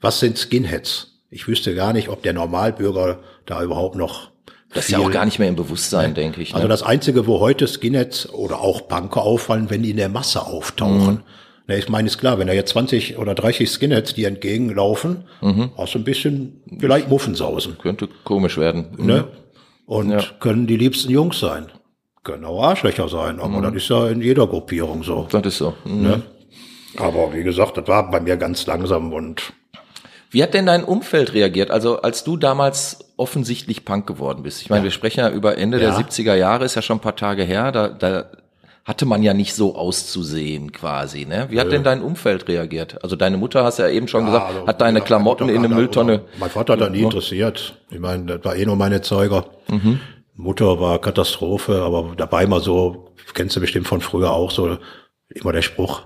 was sind Skinheads? Ich wüsste gar nicht, ob der Normalbürger da überhaupt noch Das ist ja auch gar nicht mehr im Bewusstsein, denke ich. Ne? Also das Einzige, wo heute Skinheads oder auch Punker auffallen, wenn die in der Masse auftauchen. Mhm. Na, ich meine, ist klar, wenn da jetzt 20 oder 30 Skinheads die entgegenlaufen, Mhm. hast du ein bisschen vielleicht Muffensausen. Könnte komisch werden. Ne? Und Ja. können die liebsten Jungs sein. Können auch Arschlöcher sein, aber Mhm. das ist ja in jeder Gruppierung so. Das ist so. Mhm. Ne? Aber wie gesagt, das war bei mir ganz langsam und Wie hat denn dein Umfeld reagiert? Also als du damals offensichtlich Punk geworden bist. Ich meine, wir sprechen ja über Ende der Ja. 70er Jahre, ist ja schon ein paar Tage her. Da, da hatte man ja nicht so auszusehen quasi. Ne? Wie hat denn dein Umfeld reagiert? Also deine Mutter, hast ja eben schon gesagt, also, hat deine ja, Klamotten in eine Mülltonne. Mein Vater hat da nie interessiert. Ich meine, das war eh nur meine Zeuger. Mhm. Mutter war Katastrophe, aber dabei mal so, kennst du bestimmt von früher auch so, immer der Spruch,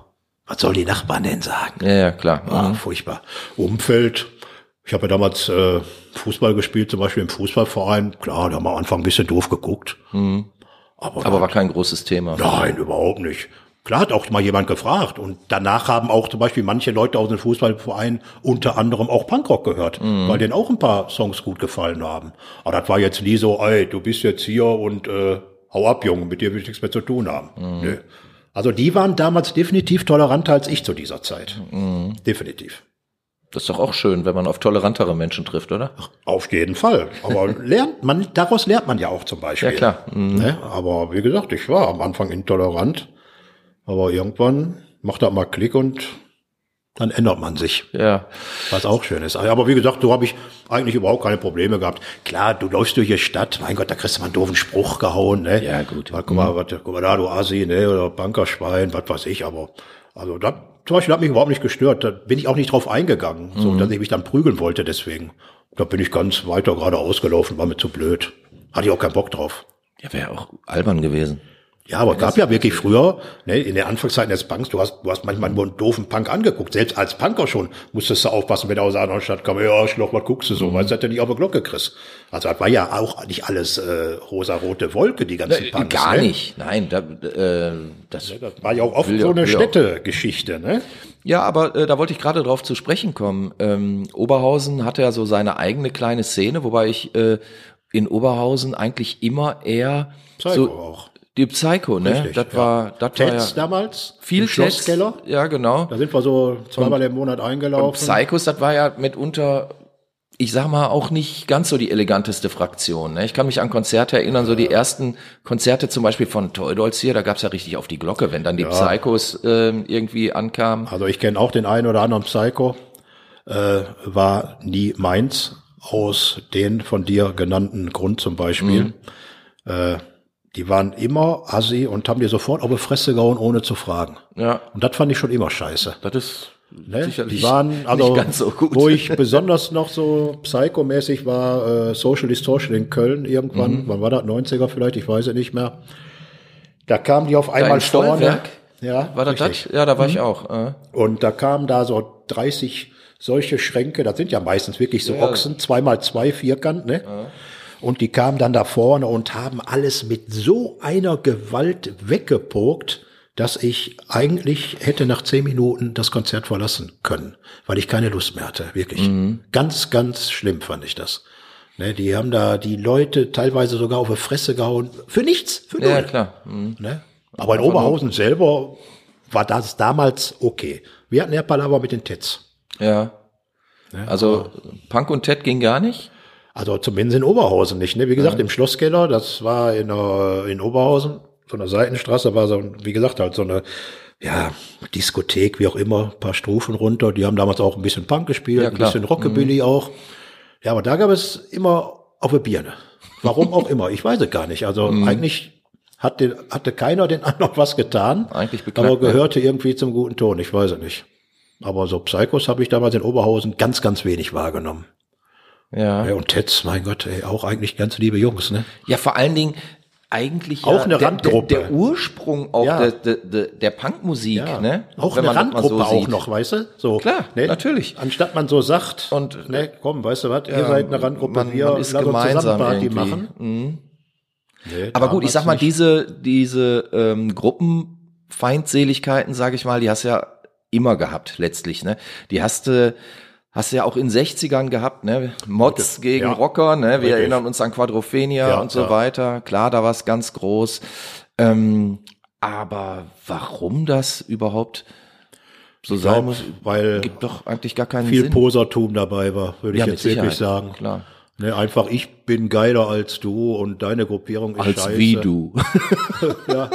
was soll die Nachbarn denn sagen? Ja, ja, klar. Ah, furchtbar. Umfeld. Ich habe ja damals äh, Fußball gespielt, zum Beispiel im Fußballverein. Klar, da haben wir am Anfang ein bisschen doof geguckt. Aber, Aber war kein großes Thema. Nein, überhaupt nicht. Klar hat auch mal jemand gefragt. Und danach haben auch zum Beispiel manche Leute aus dem Fußballverein unter anderem auch Punkrock gehört, weil denen auch ein paar Songs gut gefallen haben. Aber das war jetzt nie so, ey, du bist jetzt hier und äh, hau ab, Junge, mit dir will ich nichts mehr zu tun haben. Nö. Also die waren damals definitiv toleranter als ich zu dieser Zeit. Definitiv. Das ist doch auch schön, wenn man auf tolerantere Menschen trifft, oder? Auf jeden Fall. Aber lernt man, daraus lernt man ja auch zum Beispiel. Ja, klar. Mhm. Ne? Aber wie gesagt, ich war am Anfang intolerant. Aber irgendwann macht er mal Klick und dann ändert man sich. Ja. Was auch schön ist. Aber wie gesagt, so habe ich eigentlich überhaupt keine Probleme gehabt. Klar, du läufst durch die Stadt, mein Gott, da kriegst du mal einen doofen Spruch gehauen, ne? Ja, gut. Guck mal, was, guck mal da, du Assi, ne? Oder Bankerschwein, was weiß ich, aber also das zum Beispiel hat mich überhaupt nicht gestört. Da bin ich auch nicht drauf eingegangen, so dass ich mich dann prügeln wollte deswegen. Da bin ich ganz weiter gerade ausgelaufen, war mir zu blöd. Hatte ich auch keinen Bock drauf. Ja, wäre auch albern gewesen. Ja, aber gab ja wirklich früher, ne, in der Anfangszeiten des Punks, du hast, du hast manchmal nur einen doofen Punk angeguckt. Selbst als Punker schon musstest du aufpassen, wenn er aus einer anderen Stadt kam, ja, Schloch, was guckst du so, weißt du, dass du nicht auf die Glocke kriegst. Also das war ja auch nicht alles äh, rosa-rote Wolke, die ganzen Punks. Gar ne? nicht. Nein, da, äh, das, Das war ja auch oft ja- so eine ja- Städtegeschichte, ne? Ja, aber äh, da wollte ich gerade drauf zu sprechen kommen. Ähm, Oberhausen hatte ja so seine eigene kleine Szene, wobei ich äh, in Oberhausen eigentlich immer eher Psycho so auch. Die Psycho, ne? Richtig, das ja. war das war Tets ja damals, viel im Schlosskeller. Ja, genau. Da sind wir so zweimal im Monat Und eingelaufen. Psychos, das war ja mitunter, ich sag mal, auch nicht ganz so die eleganteste Fraktion. Ne? Ich kann mich an Konzerte erinnern, so die ersten Konzerte zum Beispiel von Toy Dolls hier, da gab's ja richtig auf die Glocke, wenn dann die Psychos ähm, irgendwie ankamen. Also ich kenne auch den einen oder anderen Psycho. Äh, war nie meins, aus den von dir genannten Grund zum Beispiel. Äh, die waren immer assi und haben dir sofort auf die Fresse gehauen, ohne zu fragen. Ja, Und das fand ich schon immer scheiße. das ist Ne? sicherlich die waren also, nicht ganz so gut. wo ich besonders noch so psychomäßig war, äh, Social Distortion in Köln irgendwann, Mhm. wann war das, 90er vielleicht, ich weiß es nicht mehr. Da kamen die auf einmal vorne. Ja, War das richtig. das? Ja, da war ich auch. Äh. Und da kamen da so 30 solche Schränke, das sind ja meistens wirklich so Ochsen, zweimal zwei vierkant, ne? Und die kamen dann da vorne und haben alles mit so einer Gewalt weggepokt, dass ich eigentlich hätte nach zehn Minuten das Konzert verlassen können, weil ich keine Lust mehr hatte, wirklich. Ganz, ganz schlimm fand ich das. Ne, die haben da die Leute teilweise sogar auf die Fresse gehauen. Für nichts, für null. Ja, klar. Mhm. Ne? Aber in Oberhausen selber war das damals okay. Wir hatten ja Palaver mit den Tets. Ja. Also Punk und Ted ging gar nicht. Also zumindest in Oberhausen nicht. Ne? Wie gesagt, im Schlosskeller, das war in, äh, in Oberhausen, so eine Seitenstraße, war so, wie gesagt, halt so eine ja, Diskothek, wie auch immer, paar Stufen runter. Die haben damals auch ein bisschen Punk gespielt, Ja, ein bisschen Rockabilly auch. Ja, aber da gab es immer auf der Birne. Warum auch immer, ich weiß es gar nicht. Also Mhm. eigentlich hat den, hatte keiner den anderen was getan, Eigentlich beklagt, aber gehörte irgendwie zum guten Ton, ich weiß es nicht. Aber so Psychos habe ich damals in Oberhausen ganz, ganz wenig wahrgenommen. Ja. Ja, und Tets, mein Gott, ey, auch eigentlich ganz liebe Jungs, ne? Ja, vor allen Dingen eigentlich Auch ja, eine der, Randgruppe. Der, der Ursprung auch Ja. der, der, der, Punkmusik, ne? Auch Wenn eine Randgruppe so auch noch, weißt du? So, Klar, ne? natürlich. Anstatt man so sagt, Und- ne, komm, weißt du was, ihr Ja, seid eine Randgruppe, man- wir man ist lass gemeinsam zusammen Party irgendwie. machen. Nee, Aber gut, ich sag mal, nicht. diese, diese ähm, Gruppenfeindseligkeiten, sage ich mal, die hast du ja immer gehabt, letztlich, ne? Die hast du, hast du ja auch in 60ern gehabt, ne? Mods gegen Ja. Rocker, ne? Wir Richtig. erinnern uns an Quadrophenia Ja, und so ja. weiter. Klar, da war es ganz groß. Ähm, aber warum das überhaupt so sein glaub, muss, weil gibt doch eigentlich gar keinen viel Sinn. Posertum dabei war, würde ich jetzt wirklich sagen. Klar. Ne, einfach, ich bin geiler als du und deine Gruppierung ist Als scheiße. wie du. Ja.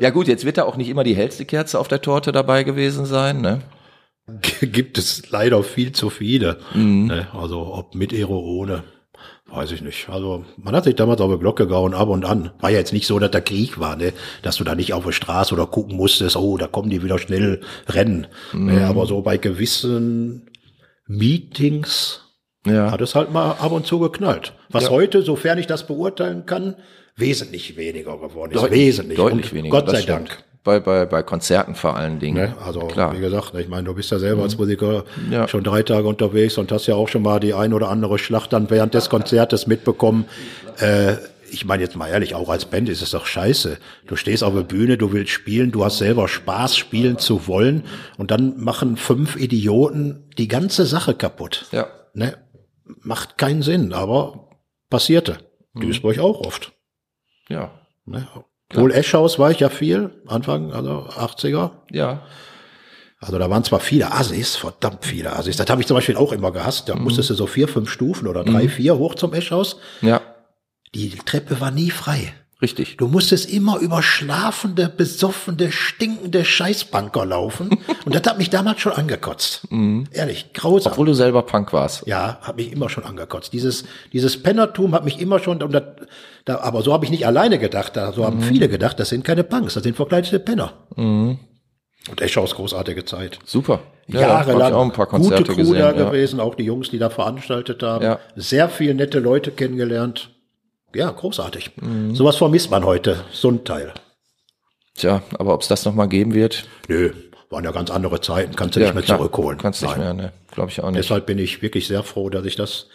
ja gut, jetzt wird da auch nicht immer die hellste Kerze auf der Torte dabei gewesen sein, ne? Gibt es leider viel zu viele. Mhm. Ne, also, ob mit Ero ohne. Weiß ich nicht. Also man hat sich damals auf die Glocke gehauen, ab und an. War ja jetzt nicht so, dass der Krieg war, ne? dass du da nicht auf der Straße oder gucken musstest, oh, da kommen die wieder schnell rennen. Mhm. Ne? Aber so bei gewissen Meetings Ja. hat es halt mal ab und zu geknallt. Was Ja. heute, sofern ich das beurteilen kann, wesentlich weniger geworden ist. Deutlich- wesentlich. Deutlich und weniger. Gott sei. Dank. Bei, bei, bei Konzerten vor allen Dingen. Ne? Also Klar. Mhm. wie gesagt, ich meine, du bist ja selber als Musiker Ja. schon drei Tage unterwegs und hast ja auch schon mal die ein oder andere Schlacht dann während des Konzertes mitbekommen. Äh, ich meine jetzt mal ehrlich, auch als Band ist es doch scheiße. Du stehst auf der Bühne, du willst spielen, du hast selber Spaß, spielen zu wollen und dann machen fünf Idioten die ganze Sache kaputt. Ja. Ne? Macht keinen Sinn, aber passierte. Mhm. Duisburg auch oft. Ja. Ne? Wohl Eschhaus war ich ja viel, Anfang, also 80er. Ja. Also da waren zwar viele Assis, verdammt viele Assis. Das habe ich zum Beispiel auch immer gehasst. Da musstest du so vier, fünf Stufen oder drei, vier hoch zum Eschhaus. Ja, Die Treppe war nie frei. Richtig. Du musstest immer über schlafende, besoffene, stinkende Scheißbanker laufen. Und das hat mich damals schon angekotzt. Ehrlich, grausam. Obwohl du selber Punk warst. Ja, hat mich immer schon angekotzt. Dieses, dieses Pennertum hat mich immer schon, und das, da, aber so habe ich nicht alleine gedacht, da, so haben viele gedacht, das sind keine Punks, das sind verkleidete Penner. Und Eschhaus großartige Zeit. Super. Ja, Jahrelang auch ein paar gute Konzerte Crew gesehen. da ja. gewesen, auch die Jungs, die da veranstaltet haben. Ja. Sehr viele nette Leute kennengelernt. Ja, großartig. Mhm. Sowas vermisst man heute, so ein Teil. Tja, aber ob es das nochmal geben wird, Nö, waren ja ganz andere Zeiten, kannst du ja, nicht mehr klar, zurückholen. Kannst nicht Nein. mehr, ne? Glaube ich auch nicht. Deshalb bin ich wirklich sehr froh, dass ich das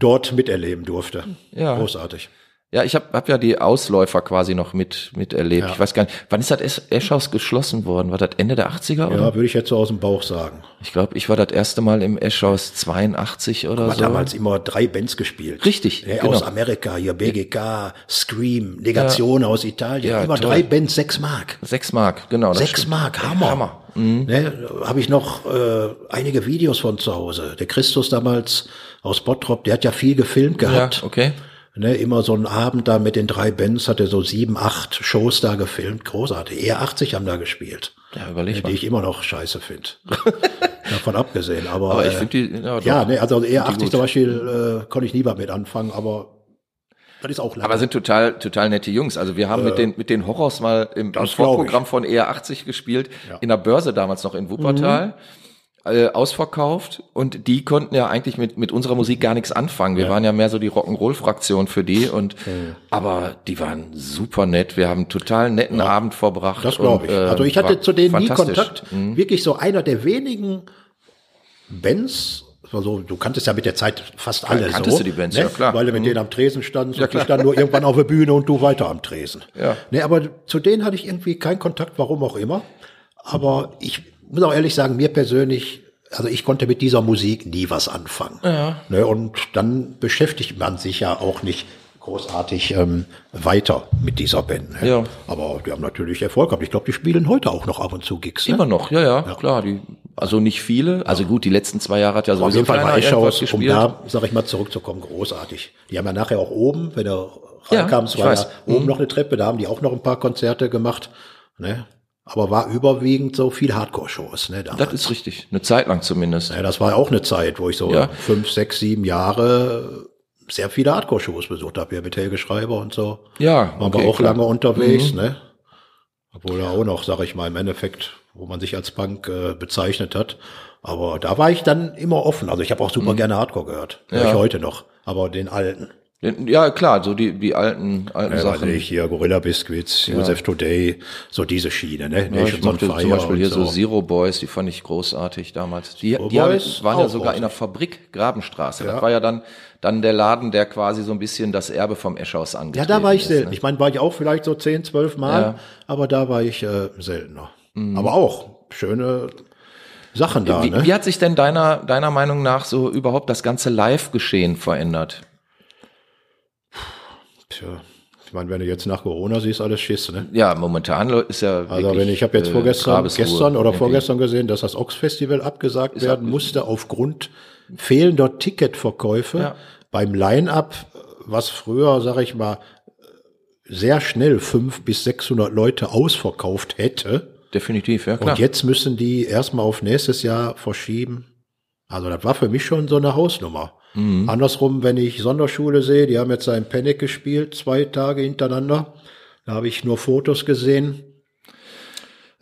dort miterleben durfte. Ja. Großartig. Ja, ich habe hab ja die Ausläufer quasi noch mit miterlebt. Ja. Ich weiß gar nicht, wann ist das Esch- Eschhaus geschlossen worden? War das Ende der 80er oder? Ja, würde ich jetzt so aus dem Bauch sagen. Ich glaube, ich war das erste Mal im Eschhaus 82 oder Hat so. damals immer drei Bands gespielt. Richtig, Ja, genau. Aus Amerika, hier BGK, Scream, Negation aus Italien. Ja, immer toll. drei Bands, sechs Mark. Sechs Mark, genau. Sechs stimmt. Mark, Hammer. Hammer. Mhm. Ne, habe ich noch äh, einige Videos von zu Hause. Der Christus damals aus Bottrop, der hat ja viel gefilmt Ja, gehabt. okay. Ne, immer so einen Abend da mit den drei Bands, hat er so sieben, acht Shows da gefilmt. Großartig. Eher 80 haben da gespielt. Ja, überleg Die mal. ich immer noch scheiße finde. Davon abgesehen. Aber, Aber ich äh, finde die, ja, doch. ja, ne, also eher die 80 gut. zum Beispiel äh, konnte ich nie mit anfangen, aber das ist auch. Aber sind total, total nette Jungs. Also wir haben mit den, mit den Horrors mal im, im Vorprogramm von ER 80 gespielt, Ja. Mhm. in der Börse damals noch in Wuppertal. Äh, ausverkauft und die konnten ja eigentlich mit mit unserer Musik gar nichts anfangen. Wir waren ja mehr so die Rock'n'Roll-Fraktion für die und aber die waren super nett. Wir haben einen total netten Abend verbracht. Das glaube und, ich. äh, also ich hatte zu denen nie. Kontakt. Mhm. Wirklich so einer der wenigen Bands. Also du kanntest ja mit der Zeit fast alle kanntest so. du die Bands, ja, klar. Mhm. Weil du mit denen am Tresen standst und die standen nur irgendwann auf der Bühne und du weiter am Tresen. Ja. Nee, aber zu denen hatte ich irgendwie keinen Kontakt, warum auch immer. Aber ich muss auch ehrlich sagen, mir persönlich, also ich konnte mit dieser Musik nie was anfangen. Ja. Ne, und dann beschäftigt man sich ja auch nicht großartig ähm, weiter mit dieser Band. Ne? Ja. Aber die haben natürlich Erfolg gehabt. Ich glaube, die spielen heute auch noch ab und zu Gigs. Ne? Immer noch, ja, ja, klar. Die, also nicht viele. Also gut, die letzten zwei Jahre hat ja Auf sowieso jeden Fall war Eschhaus, um da, sag ich mal, zurückzukommen, großartig. Die haben ja nachher auch oben, wenn du Ja, reinkamst, ich war ja oben noch eine Treppe, da haben die auch noch ein paar Konzerte gemacht. Ne? Aber war überwiegend so viel Hardcore-Shows. Ne, damals. das ist richtig. Eine Zeit lang zumindest. ja, das war auch eine Zeit, wo ich so Ja. fünf, sechs, sieben Jahre sehr viele Hardcore-Shows besucht habe, ja mit Helge Schreiber und so. Ja, Waren okay, wir auch klar. lange unterwegs, ne? Obwohl er auch noch, sag ich mal, im Endeffekt, wo man sich als Punk äh, bezeichnet hat. Aber da war ich dann immer offen. Also ich habe auch super gerne Hardcore gehört. Hör Mhm. Ja. ich heute noch. Aber den alten. Ja, klar, so die, die alten, alten Ja, Sachen. ich, hier Gorilla Biscuits, Joseph Today, so diese Schiene, ne? Ja, ich mochte zum Beispiel hier so Zero Boys, die fand ich großartig damals. Die, Zero die haben, waren ja sogar in der großartig. Fabrik Grabenstraße. Ja. Das war ja dann, dann der Laden, der quasi so ein bisschen das Erbe vom Eschhaus Ja, angetreten da war ich ist, selten. ne? Ich meine, war ich auch vielleicht so zehn, zwölf Mal, Ja. Mhm. aber da war ich äh, seltener. Aber auch schöne Sachen da, Wie, ne? wie hat sich denn deiner, deiner Meinung nach so überhaupt das ganze Live-Geschehen verändert? Tja, ich meine, wenn du jetzt nach Corona siehst, alles Schiss, ne? Ja, momentan ist ja Also wenn ich habe jetzt äh, vorgestern, Grabesruhe gestern oder vorgestern gesehen, dass das Ox-Festival abgesagt werden musste aufgrund fehlender Ticketverkäufe Ja. beim Line-Up, was früher, sag ich mal, sehr schnell fünf bis 600 Leute ausverkauft hätte. Definitiv, ja klar. Und jetzt müssen die erstmal auf nächstes Jahr verschieben. Also das war für mich schon so eine Hausnummer. Mhm. Andersrum, wenn ich Sonderschule sehe, die haben jetzt ein Panic gespielt, zwei Tage hintereinander. Da habe ich nur Fotos gesehen.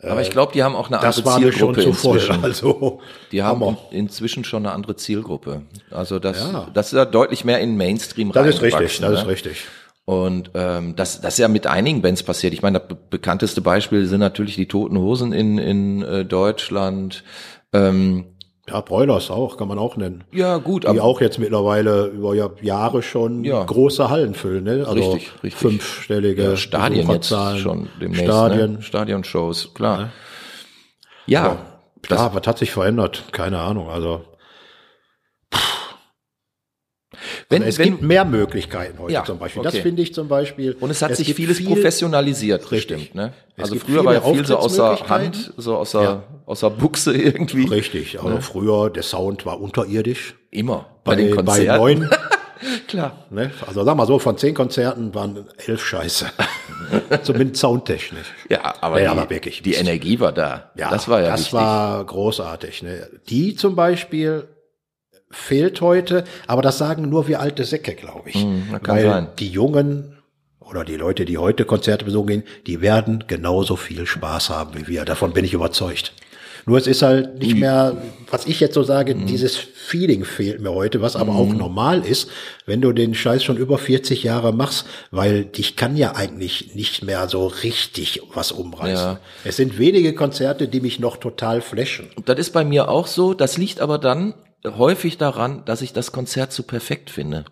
Aber ich glaube, die haben auch eine Das andere war mir schon Zielgruppe zu voll. inzwischen. Also, Die haben Hammer. inzwischen schon eine andere Zielgruppe. Also das, Ja. das ist ja deutlich mehr in Mainstream Das ist richtig, das ne? ist richtig. Und ähm, das, das ist ja mit einigen Bands passiert. Ich meine, das be bekannteste Beispiel sind natürlich die Toten Hosen in, in äh, Deutschland. Ähm, Ja, Broilers auch, kann man auch nennen. ja, gut, Die auch jetzt mittlerweile über Ja- Jahre schon Ja. große Hallen füllen, ne? Also Richtig, richtig. fünfstellige ja, Stadien jetzt schon demnächst. Stadien. Ne? Stadionshows, klar. Ja, das, Klar, was hat sich verändert? Keine Ahnung. Also Wenn, es wenn, gibt mehr Möglichkeiten heute Ja, zum Beispiel. okay. Das finde ich zum Beispiel. und es hat sich gibt vieles viel- professionalisiert, Richtig. bestimmt, ne? Es Also früher war ja viel so außer. Hand, so außer, außer Buchse irgendwie. Richtig. Also früher, der Sound war unterirdisch. Immer. Bei, Bei, den bei Konzerten. neun, Klar. ne? Also sag mal so, von zehn Konzerten waren elf scheiße. Zumindest soundtechnisch. Ja, aber, Ja, die, aber wirklich die. Energie war da. das war ja das wichtig. war großartig. Ne? Die zum Beispiel fehlt heute, aber das sagen nur wir alte Säcke, glaube ich. Hm, kann Weil sein. die Jungen oder die Leute, die heute Konzerte besuchen gehen, die werden genauso viel Spaß haben wie wir. Davon bin ich überzeugt. Nur es ist halt Hm. nicht mehr, was ich jetzt so sage, dieses Feeling fehlt mir heute, was aber Hm. auch normal ist, wenn du den Scheiß schon über 40 Jahre machst, weil dich kann ja eigentlich nicht mehr so richtig was umreißen. Ja. Es sind wenige Konzerte, die mich noch total flashen. Das ist bei mir auch so. Das liegt aber dann häufig daran, dass ich das Konzert so perfekt finde.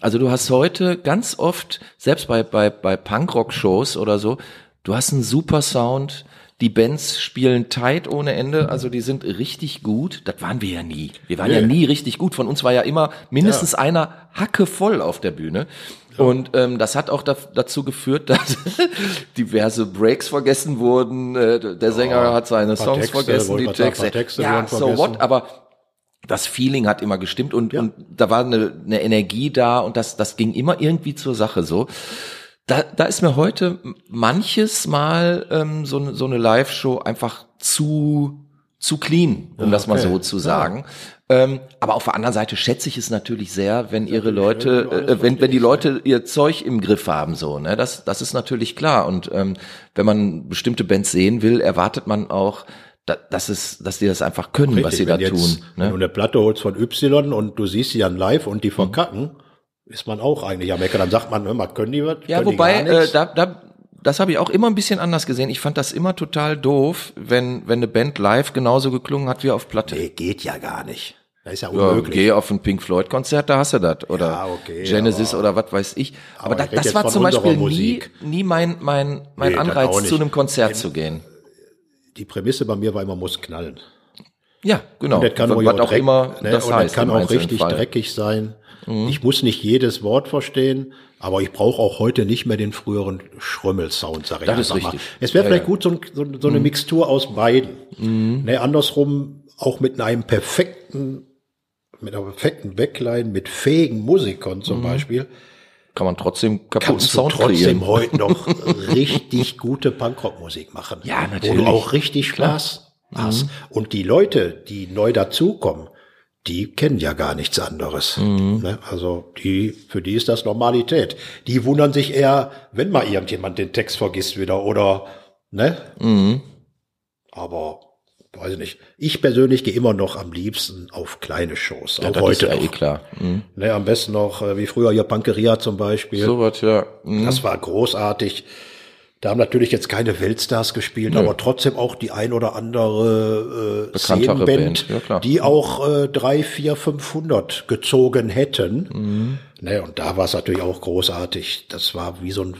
Also du hast heute ganz oft, selbst bei, bei, bei Punkrock-Shows oder so, du hast einen super Sound, die Bands spielen tight ohne Ende, also die sind richtig gut. Das waren wir ja nie. Wir waren ja Nee. nie richtig gut. Von uns war ja immer mindestens einer Hacke voll auf der Bühne. Und ähm, das hat auch da, dazu geführt, dass diverse Breaks vergessen wurden. Äh, der Sänger hat seine Songs Texte, vergessen, die Texte. ja, so vergessen. what? Aber das Feeling hat immer gestimmt und, und da war eine, eine Energie da und das, das ging immer irgendwie zur Sache so. Da, da ist mir heute manches Mal ähm, so, eine- so eine Live-Show einfach zu zu clean, um das mal okay. so zu sagen. Ähm, aber auf der anderen Seite schätze ich es natürlich sehr, wenn ihre Leute, äh, wenn, wenn die Leute ihr Zeug im Griff haben, so, ne, das, das ist natürlich klar. Und ähm, wenn man bestimmte Bands sehen will, erwartet man auch, da, dass es, dass die das einfach können, was sie da Richtig, tun. jetzt, Wenn du Ne? eine Platte holst von Y und du siehst sie dann live und die verkacken, ist man auch eigentlich am Meckern. Dann sagt man, hör mal, können die was? Ja, wobei, äh, da, da, das habe ich auch immer ein bisschen anders gesehen. Ich fand das immer total doof, wenn, wenn eine Band live genauso geklungen hat wie auf Platte. nee, geht ja gar nicht. Das ist ja Ja, unmöglich. geh auf ein Pink Floyd Konzert, da hast du das oder Ja, okay, Genesis oder was weiß ich. Aber, aber da, ich das war zum Beispiel nie, nie mein mein mein Nee, das Anreiz zu einem Konzert zu gehen. Die Prämisse bei mir war immer, muss knallen. Ja, genau. Und das kann ruhig was auch dreck- immer ne, das und heißt. das kann auch richtig Fall. Mhm. dreckig sein. Ich muss nicht jedes Wort verstehen, aber ich brauche auch heute nicht mehr den früheren Schrömmel-Sound, sag ich Das ist einfach mal. richtig. Es wäre Ja, vielleicht ja. Mhm. gut, so, ein, so, so eine Mixtur aus beiden. Ne, andersrum auch mit einem perfekten, mit einer perfekten Backline, mit fähigen Musikern Mhm. zum Beispiel, Kann man trotzdem kaputten kannst du Sound trotzdem kreieren. heute noch richtig gute Punkrock-Musik machen. Ja, natürlich. Mhm. du auch richtig Spaß hast. Und die Leute, die neu dazukommen, die kennen ja gar nichts anderes. Mhm. Ne? Also die, für die ist das Normalität. Die wundern sich eher, wenn mal irgendjemand den Text vergisst wieder oder, ne? Mhm. Aber, weiß ich nicht. Ich persönlich gehe immer noch am liebsten auf kleine Shows. Ja, auch heute ist ja noch. eh klar. Mhm. Ne, am besten noch, äh, wie früher hier Pankeria zum Beispiel. So was, ja. Mhm. Das war großartig. Da haben natürlich jetzt keine Weltstars gespielt, aber trotzdem auch die ein oder andere äh, Szenenband, Band, ja, die auch äh, drei, vier, 500 gezogen hätten. Mhm. Ne, und da war es natürlich auch großartig. Das war wie so ein,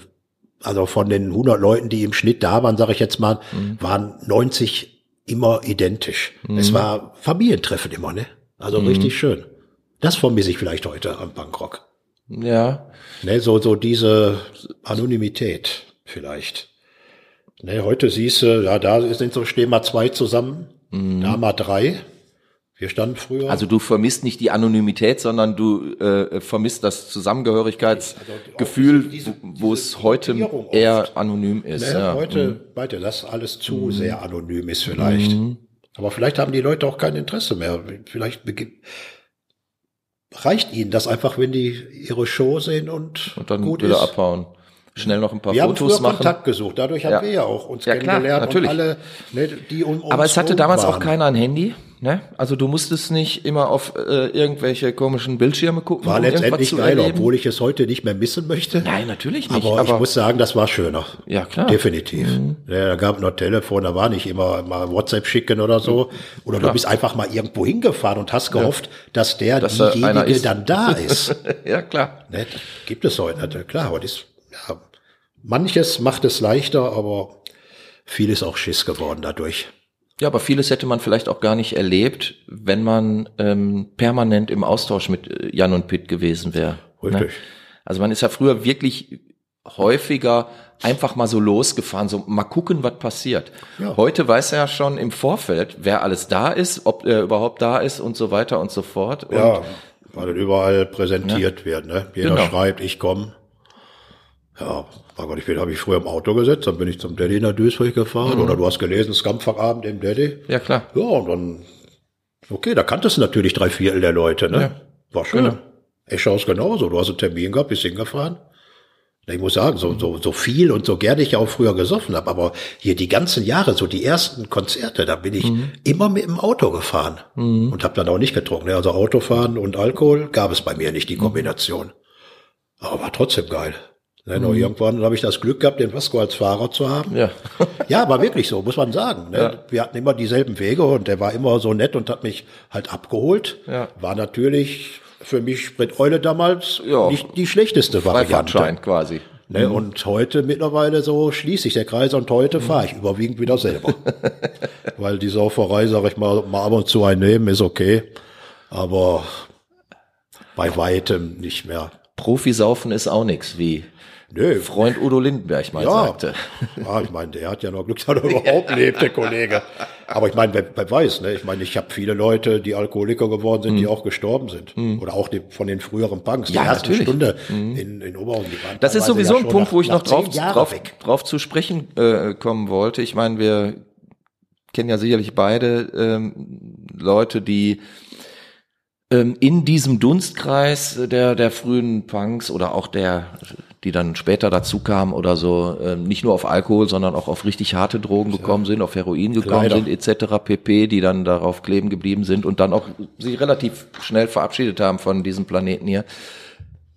also von den 100 Leuten, die im Schnitt da waren, sage ich jetzt mal, Mhm. waren 90 immer identisch. Es war Familientreffen immer, ne? Also Mhm. richtig schön. Das vermisse ich vielleicht heute am Punkrock. Ja. Ne, so, so diese Anonymität vielleicht. Ne, heute siehst du, ja, da sind so, stehen mal zwei zusammen, da mal drei. Wir standen früher. Mhm. Also du vermisst nicht die Anonymität, sondern du äh, vermisst das Zusammengehörigkeitsgefühl, diese- wo es heute eher anonym ist. ne, ja. heute, weiter, das alles zu sehr anonym ist vielleicht. Aber vielleicht haben die Leute auch kein Interesse mehr. Vielleicht reicht ihnen das einfach, wenn die ihre Show sehen und, Und dann gut wieder ist. abhauen. Schnell noch ein paar Wir haben Fotos früher machen. Kontakt gesucht, dadurch haben Ja. wir ja auch uns Ja, klar, kennengelernt natürlich. und alle, ne, die um uns Aber es hatte damals auch waren. keiner ein Handy. Ne? Also du musstest nicht immer auf äh, irgendwelche komischen Bildschirme gucken. War um letztendlich geil, erleben. obwohl ich es heute nicht mehr missen möchte. Nein, natürlich nicht. aber, Aber, ich muss sagen, das war schöner. ja klar. Definitiv. Ja, da gab noch Telefon, da war nicht immer mal WhatsApp schicken oder so. Oder du bist einfach mal irgendwo hingefahren und hast gehofft, dass der Dass diejenige ist. dann da ist. ja klar. ne? das Gibt es heute, klar. Aber das, ja, manches macht es leichter, aber viel ist auch Schiss geworden dadurch. Ja, aber vieles hätte man vielleicht auch gar nicht erlebt, wenn man ähm, permanent im Austausch mit äh, Jan und Pitt gewesen wäre. Richtig. Ne? Also man ist ja früher wirklich häufiger einfach mal so losgefahren, so mal gucken, was passiert. Ja. Heute weiß er ja schon im Vorfeld, wer alles da ist, ob er überhaupt da ist und so weiter und so fort. Und Ja, weil überall präsentiert wird. Ne? Jeder Genau. schreibt, ich komme. Ja, mein Gott, ich bin, habe ich früher im Auto gesetzt, dann bin ich zum Daddy in der Duisburg gefahren. Oder du hast gelesen, Skampfachabend im Daddy. ja klar. Ja, und dann, okay, da kanntest du natürlich drei Viertel der Leute, ne? Ja. War schön. Genau. Eschhaus genauso. Du hast einen Termin gehabt, bist hingefahren. Ich muss sagen, so, so, so viel und so gerne ich auch früher gesoffen habe, aber hier die ganzen Jahre, so die ersten Konzerte, da bin ich immer mit dem Auto gefahren und habe dann auch nicht getrunken. ne? Also Autofahren und Alkohol gab es bei mir nicht, die Kombination. Aber war trotzdem geil. Ne, nur irgendwann habe ich das Glück gehabt, den Vasco als Fahrer zu haben. Ja. Ja, war wirklich so, muss man sagen. Ne? Ja. Wir hatten immer dieselben Wege und der war immer so nett und hat mich halt abgeholt. Ja. War natürlich für mich Spriteule damals Ja. nicht die schlechteste Variante. Quasi. Ne? Und heute mittlerweile so schließt sich der Kreis und heute fahre ich überwiegend wieder selber. Weil die Sauferei, sag ich mal, mal ab und zu einnehmen, ist okay. Aber bei weitem nicht mehr. Profisaufen ist auch nix, wie Nö, Freund Udo Lindenberg mal Ja. sagte. Ja, ich meine, der hat ja noch Glück, dass er überhaupt lebt, der Kollege. Aber ich meine, wer, wer weiß, ne? Ich meine, ich habe viele Leute, die Alkoholiker geworden sind, die auch gestorben sind. Oder auch die, von den früheren Punks. Mhm. Ja, die erste natürlich. Mhm. Stunde in, in Oberhausen. Das ist sowieso ja ein Punkt, nach- wo ich noch drauf, drauf, weg. drauf zu sprechen äh, kommen wollte. Ich meine, wir kennen ja sicherlich beide ähm, Leute, die ähm, in diesem Dunstkreis der, der frühen Punks oder auch der, die dann später dazu kamen oder so, ähm, nicht nur auf Alkohol, sondern auch auf richtig harte Drogen gekommen sind, auf Heroin gekommen Leider. sind, etc. pp., die dann darauf kleben geblieben sind und dann auch sich relativ schnell verabschiedet haben von diesem Planeten hier.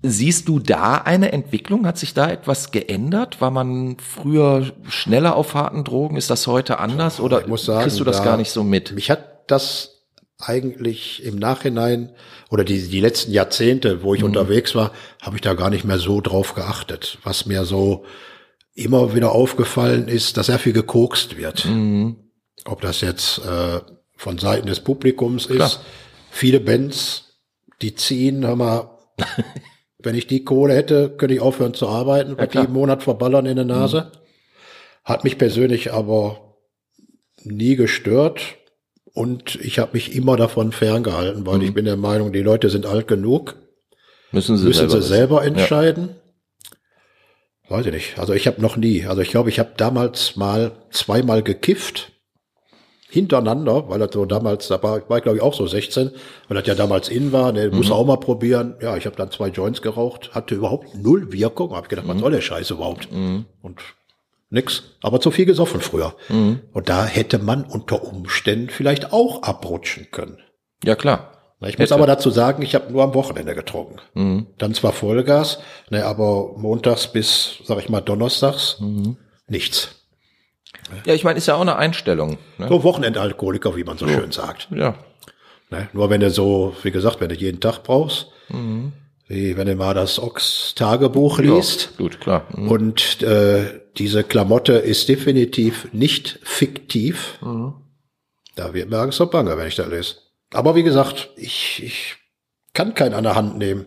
Siehst du da eine Entwicklung? Hat sich da etwas geändert? War man früher schneller auf harten Drogen? Ist das heute anders? Oder sagen, kriegst du das da- gar nicht so mit? Mich hat das eigentlich im Nachhinein oder die, die letzten Jahrzehnte, wo ich unterwegs war, habe ich da gar nicht mehr so drauf geachtet. Was mir so immer wieder aufgefallen ist, dass sehr viel gekokst wird. Ob das jetzt äh, von Seiten des Publikums ist. Klar. Viele Bands, die ziehen, hör mal, wenn ich die Kohle hätte, könnte ich aufhören zu arbeiten, die klar. im Monat verballern in der Nase. Hat mich persönlich aber nie gestört und ich habe mich immer davon ferngehalten, weil ich bin der Meinung, die Leute sind alt genug, Müssen sie müssen selber sie selber entscheiden. Weiß ich nicht. Also ich habe noch nie. Also ich glaube, ich habe damals mal zweimal gekifft hintereinander, weil das so damals, da war, war ich glaube ich auch so 16, weil das ja damals in war, ne, muss auch mal probieren. Ja, ich habe dann zwei Joints geraucht, hatte überhaupt null Wirkung, habe ich gedacht, was soll der Scheiß überhaupt? Und nix, aber zu viel gesoffen früher. Und da hätte man unter Umständen vielleicht auch abrutschen können. Ja, klar. Ich muss Hätte. aber dazu sagen, ich habe nur am Wochenende getrunken. Dann zwar Vollgas, ne, aber montags bis, sag ich mal, donnerstags nichts. Ja, ich meine, ist ja auch eine Einstellung. Ne? So Wochenendalkoholiker, wie man so schön sagt. Ja. Ne? Nur wenn du so, wie gesagt, wenn du jeden Tag brauchst, wie wenn du mal das Ochs-Tagebuch liest. Ja, gut, klar. Mhm. Und äh, diese Klamotte ist definitiv nicht fiktiv. Da wird mir Angst und Bange, wenn ich das lese. Aber wie gesagt, ich, ich kann keinen an der Hand nehmen.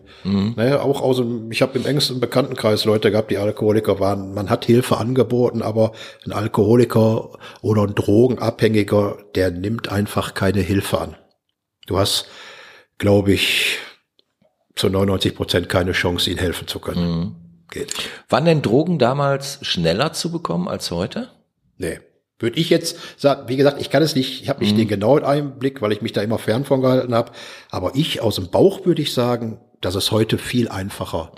Ne, auch aus dem, ich habe im engsten Bekanntenkreis Leute gehabt, die Alkoholiker waren. Man hat Hilfe angeboten, aber ein Alkoholiker oder ein Drogenabhängiger, der nimmt einfach keine Hilfe an. Du hast, glaube ich, zu 99 Prozent keine Chance, ihnen helfen zu können. Geht nicht. Waren denn Drogen damals schneller zu bekommen als heute? Nee. Würde ich jetzt sagen, wie gesagt, ich kann es nicht, ich habe nicht den genauen Einblick, weil ich mich da immer fern von gehalten habe. Aber ich aus dem Bauch würde ich sagen, dass es heute viel einfacher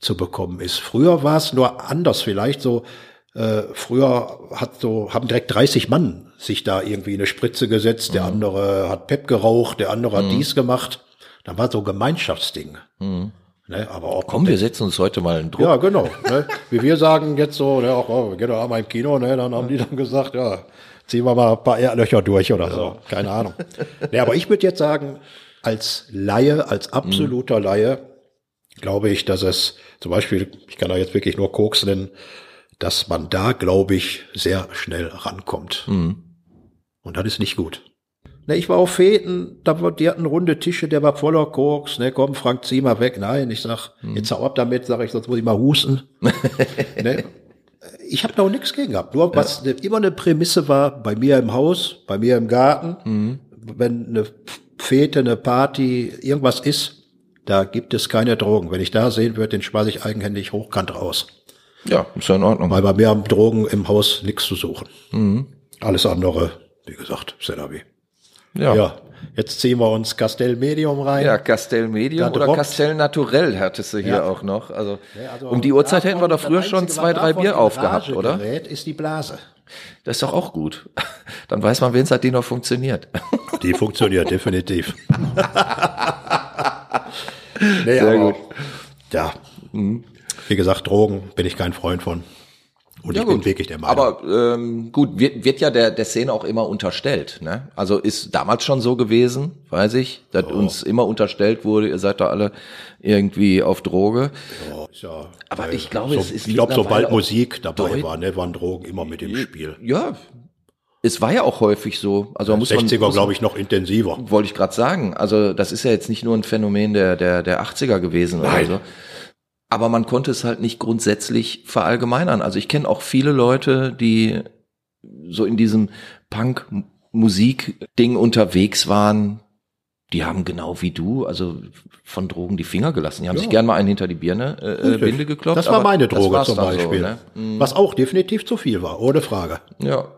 zu bekommen ist. Früher war es nur anders vielleicht so. Äh, früher hat so haben direkt 30 Mann sich da irgendwie eine Spritze gesetzt. Der andere hat Pep geraucht, der andere hat dies gemacht. Dann war so ein Gemeinschaftsding. Ne, aber ob Komm, wir setzen uns heute mal einen Druck. ja, genau. Ne? Wie wir sagen jetzt so, ne, auch, oh, wir gehen doch einmal im Kino, ne, dann haben die dann gesagt, ja, ziehen wir mal ein paar Erdlöcher durch oder so. Keine Ahnung. Ne, aber ich würde jetzt sagen, als Laie, als absoluter Laie, glaube ich, dass es zum Beispiel, ich kann da jetzt wirklich nur Koks nennen, dass man da, glaube ich, sehr schnell rankommt. Und das ist nicht gut. Ne, ich war auf Feten, da die hatten runde Tische, der war voller Koks, ne, komm, Frank, zieh mal weg. Nein, ich sag, hm. jetzt hau ab damit, sag ich, sonst muss ich mal husten. ne? Ich habe noch nichts gegen gehabt. Nur was ja. ne, immer eine Prämisse war, bei mir im Haus, bei mir im Garten, mhm. wenn eine Fete, eine Party, irgendwas ist, da gibt es keine Drogen. Wenn ich da sehen würde, den schmeiße ich eigenhändig hochkant raus. Ja, ist ja in Ordnung. Weil bei mir haben Drogen im Haus nichts zu suchen. Mhm. Alles andere, wie gesagt, Senavi. Ja. ja. Jetzt ziehen wir uns Castell Medium rein. Ja, Castell Medium oder Castell Naturell hattest du hier ja. auch noch. Also, ja, also um die Uhrzeit hätten wir doch früher schon zwei, drei Bier aufgehabt, oder? Gerät ist die Blase. Das ist doch auch gut. Dann weiß man, wen es hat, die noch funktioniert. Die funktioniert definitiv. nee, Sehr gut. Ja. Mhm. Wie gesagt, Drogen bin ich kein Freund von. Und ja, ich gut. bin wirklich der Meinung. Aber ähm, gut, wird, wird ja der, der Szene auch immer unterstellt. Ne? Also ist damals schon so gewesen, weiß ich, dass oh. uns immer unterstellt wurde, ihr seid da alle irgendwie auf Droge. Ja, ja, Aber ich glaube, so, es ist Ich glaube, sobald Musik dabei war, ne, waren Drogen immer mit im Spiel. Ja, es war ja auch häufig so. Also muss 60er, man, glaube ich, noch intensiver. Wollte ich gerade sagen. Also das ist ja jetzt nicht nur ein Phänomen der, der, der 80er gewesen Nein. oder so. Aber man konnte es halt nicht grundsätzlich verallgemeinern. Also ich kenne auch viele Leute, die so in diesem Punk-Musik-Ding unterwegs waren. Die haben genau wie du, also von Drogen die Finger gelassen. Die haben ja. sich gern mal einen hinter die Birne äh, Binde geklopft. Das war meine Droge zum Beispiel. So, ne? mhm. Was auch definitiv zu viel war, ohne Frage. Ja.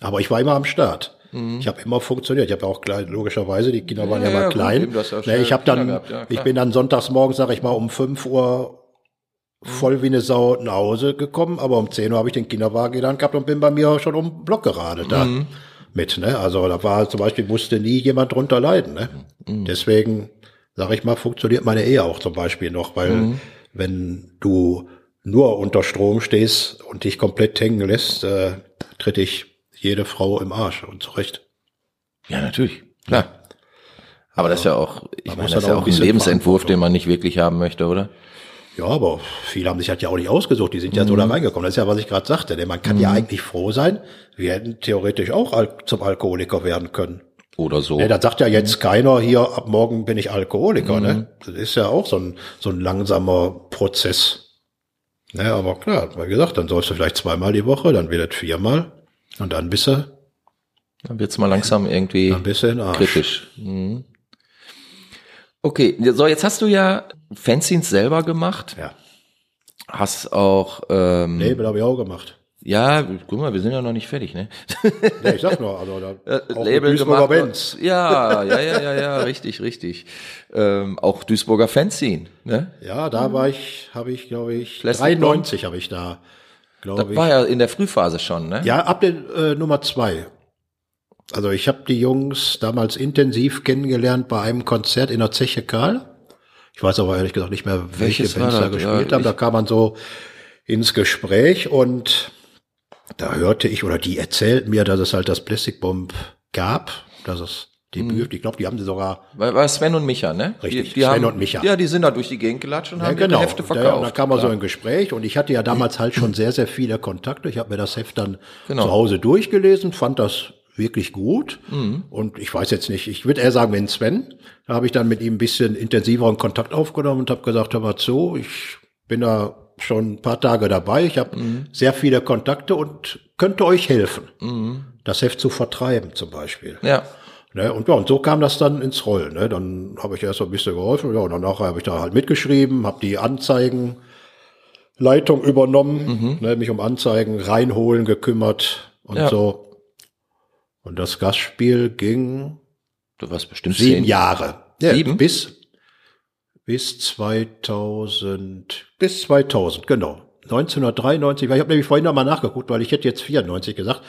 Aber ich war immer am Start. Mhm. Ich habe immer funktioniert. Ich habe ja auch klein, logischerweise, die Kinder waren ja, ja mal klein. Gut, ja nee, ich habe dann, ja, ich bin dann sonntags morgens, sag ich mal, um fünf Uhr voll wie eine Sau nach Hause gekommen, aber um 10 Uhr habe ich den Kinderwagen gelernt gehabt und bin bei mir schon um den Block gerade da mhm. mit. Ne? Also da war zum Beispiel, musste nie jemand drunter leiden. Ne? Mhm. Deswegen, sage ich mal, funktioniert meine Ehe auch zum Beispiel noch, weil mhm. wenn du nur unter Strom stehst und dich komplett hängen lässt, äh, tritt ich jede Frau im Arsch und zurecht. Ja, natürlich, klar. Aber das ist ja auch, ich meine, das ist ja auch ein Lebensentwurf, den man nicht wirklich haben möchte, oder? Ja, aber viele haben sich halt ja auch nicht ausgesucht, die sind ja mhm. so da mhm. reingekommen. Das ist ja, was ich gerade sagte. Denn man kann mhm. ja eigentlich froh sein, wir hätten theoretisch auch Al zum Alkoholiker werden können. Oder so. Ja, da sagt ja jetzt mhm. keiner hier, ab morgen bin ich Alkoholiker. Ne? Mhm. Das ist ja auch so ein, so ein langsamer Prozess. Naja, aber klar, wie gesagt, dann sollst du vielleicht zweimal die Woche, dann wird es viermal und dann bist du. Dann wird's mal langsam irgendwie kritisch. Mhm. Okay, so jetzt hast du ja Fanzines selber gemacht. Ja. Hast auch ähm, Label habe ich auch gemacht. Ja, guck mal, wir sind ja noch nicht fertig, ne? Ja, ich sag nur, also da äh, auch Label gemacht. Benz. Ja, ja, ja, ja, ja, richtig, richtig. Ähm, auch Duisburger Fanzine, ne? Ja, da war ich, habe ich, glaube ich, Plastic 93 habe ich da, glaube ich. Das war ja in der Frühphase schon, ne? Ja, ab der äh, Nummer zwei. Also ich habe die Jungs damals intensiv kennengelernt bei einem Konzert in der Zeche Karl. Ich weiß aber ehrlich gesagt nicht mehr, welche Welches Bands da gespielt ja, haben. Da kam man so ins Gespräch und da hörte ich, oder die erzählten mir, dass es halt das Plastic Bomb gab, dass es Debüt, hm. ich glaube, die haben sie sogar. War, war Sven und Micha, ne? Richtig, die, die Sven haben, und Micha. Ja, die sind da durch die Gegend gelatscht und ja, haben genau. Hefte verkauft. Ja, da kam man so ein Gespräch und ich hatte ja damals halt schon sehr, sehr viele Kontakte. Ich habe mir das Heft dann genau. zu Hause durchgelesen, fand das wirklich gut. Mhm. Und ich weiß jetzt nicht, ich würde eher sagen, wenn Sven, da habe ich dann mit ihm ein bisschen intensiveren Kontakt aufgenommen und habe gesagt, hör mal zu, ich bin da schon ein paar Tage dabei, ich habe mhm. sehr viele Kontakte und könnte euch helfen, mhm. das Heft zu vertreiben zum Beispiel. Ja. Ne, und ja, und so kam das dann ins Rollen. Ne? Dann habe ich erst ein bisschen geholfen, ja, und danach habe ich da halt mitgeschrieben, habe die Anzeigenleitung übernommen, mhm. ne, mich um Anzeigen reinholen gekümmert und ja. so. Und das Gastspiel ging du warst bestimmt sieben zehn. Jahre. Ja, sieben? Bis, bis 2000, bis 2000, genau. 1993, weil ich habe nämlich vorhin nochmal nachgeguckt, weil ich hätte jetzt 94 gesagt.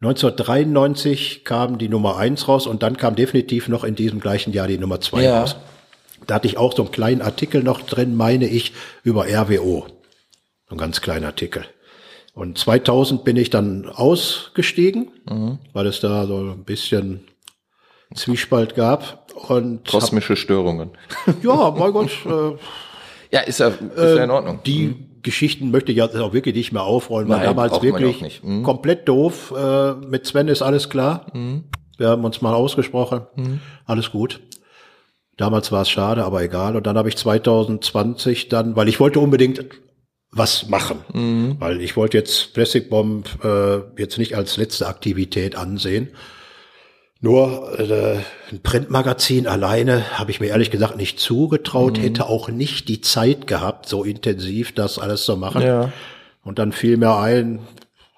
1993 kam die Nummer eins raus und dann kam definitiv noch in diesem gleichen Jahr die Nummer zwei ja. raus. Da hatte ich auch so einen kleinen Artikel noch drin, meine ich, über RWO. So ein ganz kleiner Artikel. Und 2000 bin ich dann ausgestiegen, mhm. weil es da so ein bisschen Zwiespalt gab. Und Kosmische hab, Störungen. Ja, mein Gott. Äh, ja, ist ja, ist ja in Ordnung. Die mhm. Geschichten möchte ich jetzt auch wirklich nicht mehr aufrollen, weil damals wirklich. Mhm. komplett doof. Äh, mit Sven ist alles klar. Wir haben uns mal ausgesprochen. Alles gut. Damals war es schade, aber egal. Und dann habe ich 2020 dann, weil ich wollte unbedingt was machen, weil ich wollte jetzt Plastic Bomb äh, jetzt nicht als letzte Aktivität ansehen. Nur äh, ein Printmagazin alleine habe ich mir ehrlich gesagt nicht zugetraut, hätte auch nicht die Zeit gehabt, so intensiv das alles zu machen. Ja. Und dann fiel mir ein,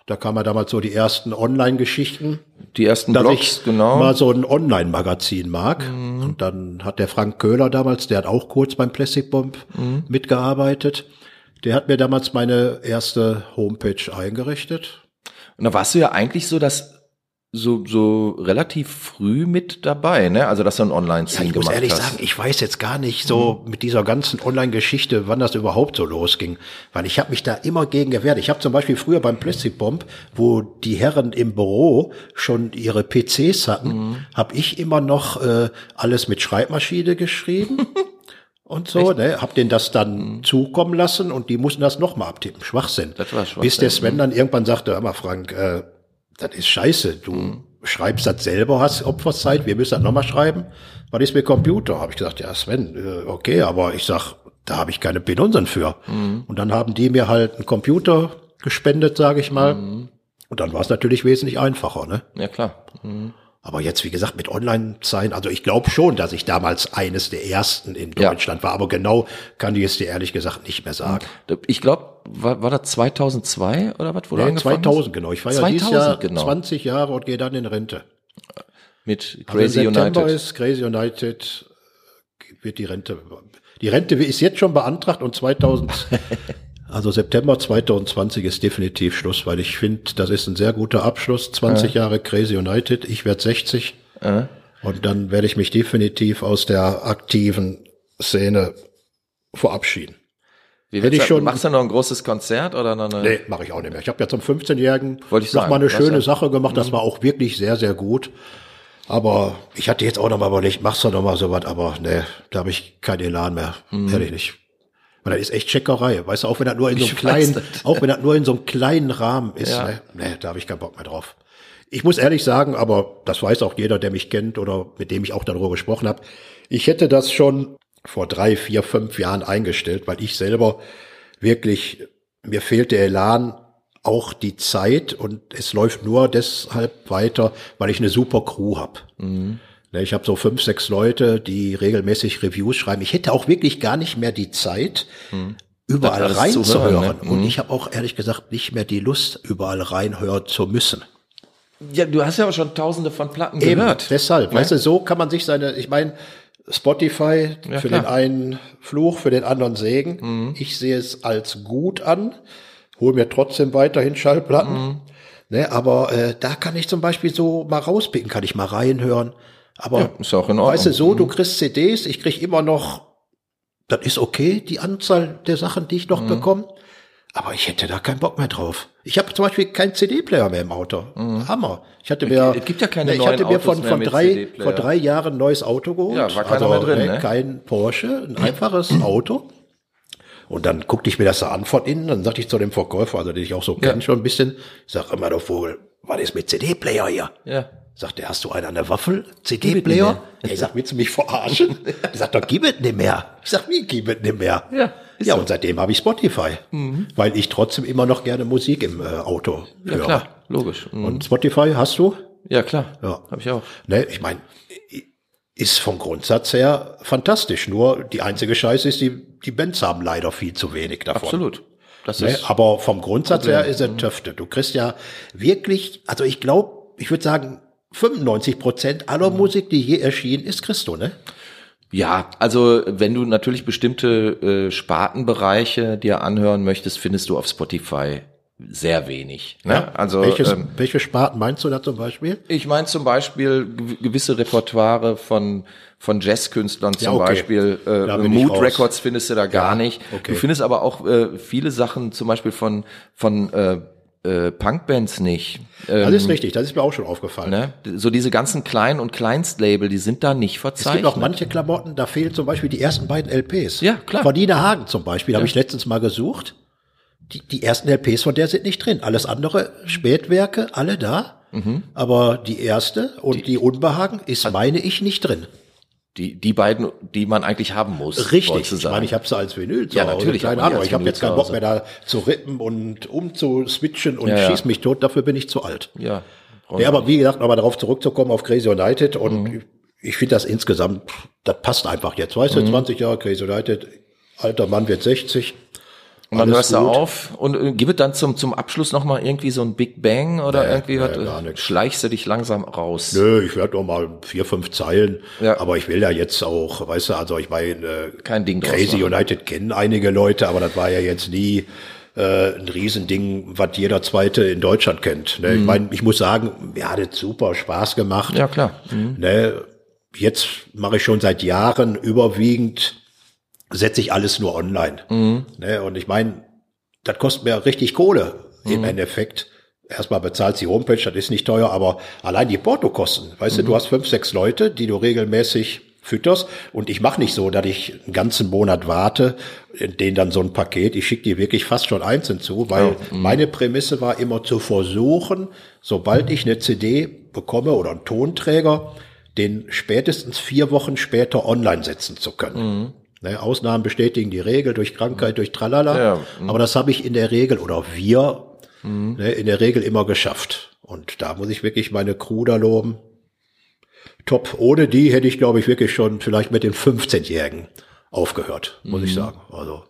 da kamen ja damals so die ersten Online-Geschichten, Die ersten dass Blogs, ich genau. mal so ein Online-Magazin mag. Und dann hat der Frank Köhler damals, der hat auch kurz beim Plastic Bomb mitgearbeitet. Der hat mir damals meine erste Homepage eingerichtet. Und da warst du ja eigentlich so das so so relativ früh mit dabei, ne? Also dass du ein Ja, Online-Scene ich muss gemacht ehrlich hast. sagen, ich weiß jetzt gar nicht so mit dieser ganzen Online-Geschichte, wann das überhaupt so losging. Weil ich habe mich da immer gegen gewehrt. Ich habe zum Beispiel früher beim Plastic Bomb, wo die Herren im Büro schon ihre PCs hatten, Mhm. habe ich immer noch äh, alles mit Schreibmaschine geschrieben. Und so, ne, hab denen das dann zukommen lassen und die mussten das nochmal abtippen. Schwachsinn. Mhm. Das war Schwachsinn, Bis der Sven dann irgendwann sagte, hör mal Frank, äh, das ist scheiße. Du Mhm. schreibst das selber, hast Opferzeit, wir müssen das nochmal schreiben. Was ist mit Computer? Habe ich gesagt, ja Sven, äh, okay, aber ich sag, da habe ich keine Pinunsen für. Mhm. Und dann haben die mir halt einen Computer gespendet, sage ich mal. Mhm. Und dann war es natürlich wesentlich einfacher, ne? Ja klar. Aber jetzt, wie gesagt, mit Online-Sein, also ich glaube schon, dass ich damals eines der ersten in Ja. Deutschland war, aber genau kann ich es dir ehrlich gesagt nicht mehr sagen. Ich glaube, war, war das 2002 oder was? Wo Nee, angefangen 2000, genau. Ich war ja dieses 2000, Jahr genau. 20 Jahre und gehe dann in Rente. Mit Also im Crazy September United. ist Crazy United, wird die Rente, die Rente ist jetzt schon beantragt und 2000, also September 2020 ist definitiv Schluss, weil ich finde, das ist ein sehr guter Abschluss. 20 Jahre Crazy United, ich werde 60 Äh? und dann werde ich mich definitiv aus der aktiven Szene verabschieden. Wie Hätte ich schon- Machst du noch ein großes Konzert oder noch eine? Nee, mache ich auch nicht mehr. Ich habe ja zum 15-Jährigen Wollte ich noch mal eine schöne ja- Sache gemacht. Das war auch wirklich sehr, sehr gut. Aber ich hatte jetzt auch noch mal überlegt, machst du noch mal sowas, aber nee, da habe ich keinen Elan mehr. Ehrlich nicht. Weil das ist echt Checkerei. Weißt du, auch wenn das nur in so einem Ich kleinen, auch wenn das nur in so einem kleinen Rahmen ist, Ja. ne, nee, da habe ich keinen Bock mehr drauf. Ich muss ehrlich sagen, aber das weiß auch jeder, der mich kennt oder mit dem ich auch darüber gesprochen habe. Ich hätte das schon vor drei, vier, fünf Jahren eingestellt, weil ich selber wirklich, mir fehlt der Elan, auch die Zeit und es läuft nur deshalb weiter, weil ich eine super Crew habe. Mhm. Ne, Ich habe so fünf, sechs Leute, die regelmäßig Reviews schreiben. Ich hätte auch wirklich gar nicht mehr die Zeit, überall zu hören, reinzuhören. ne? Und Mhm. ich habe auch ehrlich gesagt nicht mehr die Lust, überall reinhören zu müssen. Ja, du hast ja auch schon tausende von Platten Eben, gehört. deshalb. Ne? Weißt du, so kann man sich seine, ich meine, Spotify Ja, für klar. den einen Fluch, für den anderen Segen. Mhm. Ich sehe es als gut an, hole mir trotzdem weiterhin Schallplatten. Mhm. Ne, aber äh, da kann ich zum Beispiel so mal rauspicken, kann ich mal reinhören. Aber Ja, ist auch in Ordnung. weißt du, so, du kriegst CDs, ich krieg immer noch, das ist okay, die Anzahl der Sachen, die ich noch Mhm. bekomme. Aber ich hätte da keinen Bock mehr drauf. Ich habe zum Beispiel keinen CD-Player mehr im Auto. Hammer. Ich hatte mir, Mhm. Es gibt ja keine ich hatte mir von, von drei, vor drei Jahren ein neues Auto geholt. Ja, war keiner mehr drin, ne? Kein Porsche, ein einfaches Auto. Und dann guckte ich mir das da an von innen, dann sagte ich zu dem Verkäufer, also den ich auch so Ja. kenne schon ein bisschen, ich sag immer doch wohl, was ist mit CD-Player hier? Ja. Sagt er, hast du einen an der Waffel? CD-Player? Ja, ich sag, willst du mich verarschen? Er sagt doch, gib es nicht mehr. Ich sag, wie gib es nicht mehr? Ja, ja so. und seitdem habe ich Spotify, weil ich trotzdem immer noch gerne Musik im äh, Auto Ja, höre. klar, logisch. Mhm. Und Spotify hast du? Ja, klar. Ja. Habe ich auch. Ne, ich meine, ist vom Grundsatz her fantastisch. Nur die einzige Scheiße ist, die, die Bands haben leider viel zu wenig davon. Absolut. Das Ne? ist, Aber vom Grundsatz her ist er Töfte. Du kriegst ja wirklich, also ich glaube, ich würde sagen, 95 Prozent aller Musik, die je erschienen ist, du, ne? ja, also wenn du natürlich bestimmte äh, Spartenbereiche dir anhören möchtest, findest du auf Spotify sehr wenig. Ne? Also Welches, ähm, welche Sparten meinst du da zum Beispiel? Ich meine zum Beispiel gew- gewisse Repertoire von von Jazzkünstlern zum Ja, okay. Beispiel. Äh, Mood. Records findest du da gar Ja, nicht. okay. Du findest aber auch äh, viele Sachen zum Beispiel von von äh, äh, Punkbands nicht. Äh, Das ist richtig, das ist mir auch schon aufgefallen. ne? So diese ganzen kleinen und Kleinstlabel, die sind da nicht Es verzeichnet. gibt auch manche Klamotten, da fehlen zum Beispiel die ersten beiden LPs. Ja, klar. Von Dina Hagen zum Beispiel, habe ich letztens mal gesucht. die, die ersten LPs von der sind nicht drin. Alles andere, Spätwerke, alle da. Mhm. Aber die erste und die, Unbehagen ist, meine ich, nicht drin. Die, die beiden, die man eigentlich haben muss. Richtig. Ich meine, ich habe sie als Vinyl zu Ja, Hause. natürlich Keine Ahnung. Ich habe jetzt keinen Bock mehr da zu rippen und umzuswitchen und Ja, ja. schieß mich tot. Dafür bin ich zu alt. ja. Ja, aber wie gesagt, nochmal darauf zurückzukommen auf Crazy United und Mhm. ich finde das insgesamt, das passt einfach jetzt. Weißt du, Mhm. 20 Jahre Crazy United, alter Mann wird 60. Und dann hörst du auf und äh, gibt es dann zum, zum Abschluss nochmal irgendwie so ein Big Bang oder Nee, irgendwie nee, was, gar nix. schleichst du dich langsam raus. Nö, ich werde noch mal vier, fünf Zeilen. Ja. Aber ich will ja jetzt auch, weißt du, also ich meine, äh, Kein Ding Crazy. United kennen einige Leute, aber das war ja jetzt nie äh, ein Riesending, was jeder Zweite in Deutschland kennt. Ne? Ich meine, ich muss sagen, mir hat es super Spaß gemacht. Mhm. Ja, klar. Ne? Jetzt mache ich schon seit Jahren überwiegend, setze ich alles nur online. Mhm. Ne? Und ich meine, das kostet mir richtig Kohle Mhm. im Endeffekt. Erstmal bezahlt die Homepage, das ist nicht teuer, aber allein die Portokosten. Weißt Mhm. du, du hast fünf, sechs Leute, die du regelmäßig fütterst. Und ich mache nicht so, dass ich einen ganzen Monat warte, in denen dann so ein Paket, ich schicke die wirklich fast schon einzeln zu, weil mhm. meine Prämisse war immer zu versuchen, sobald ich eine CD bekomme oder einen Tonträger, den spätestens vier Wochen später online setzen zu können. Ne, Ausnahmen bestätigen die Regel durch Krankheit, durch Tralala. Mhm. Ja, mhm. Aber das habe ich in der Regel oder wir ne, in der Regel immer geschafft. Und da muss ich wirklich meine Crew da loben. Top. Ohne die hätte ich, glaube ich, wirklich schon vielleicht mit den 15-Jährigen aufgehört, muss Mhm. ich sagen. Also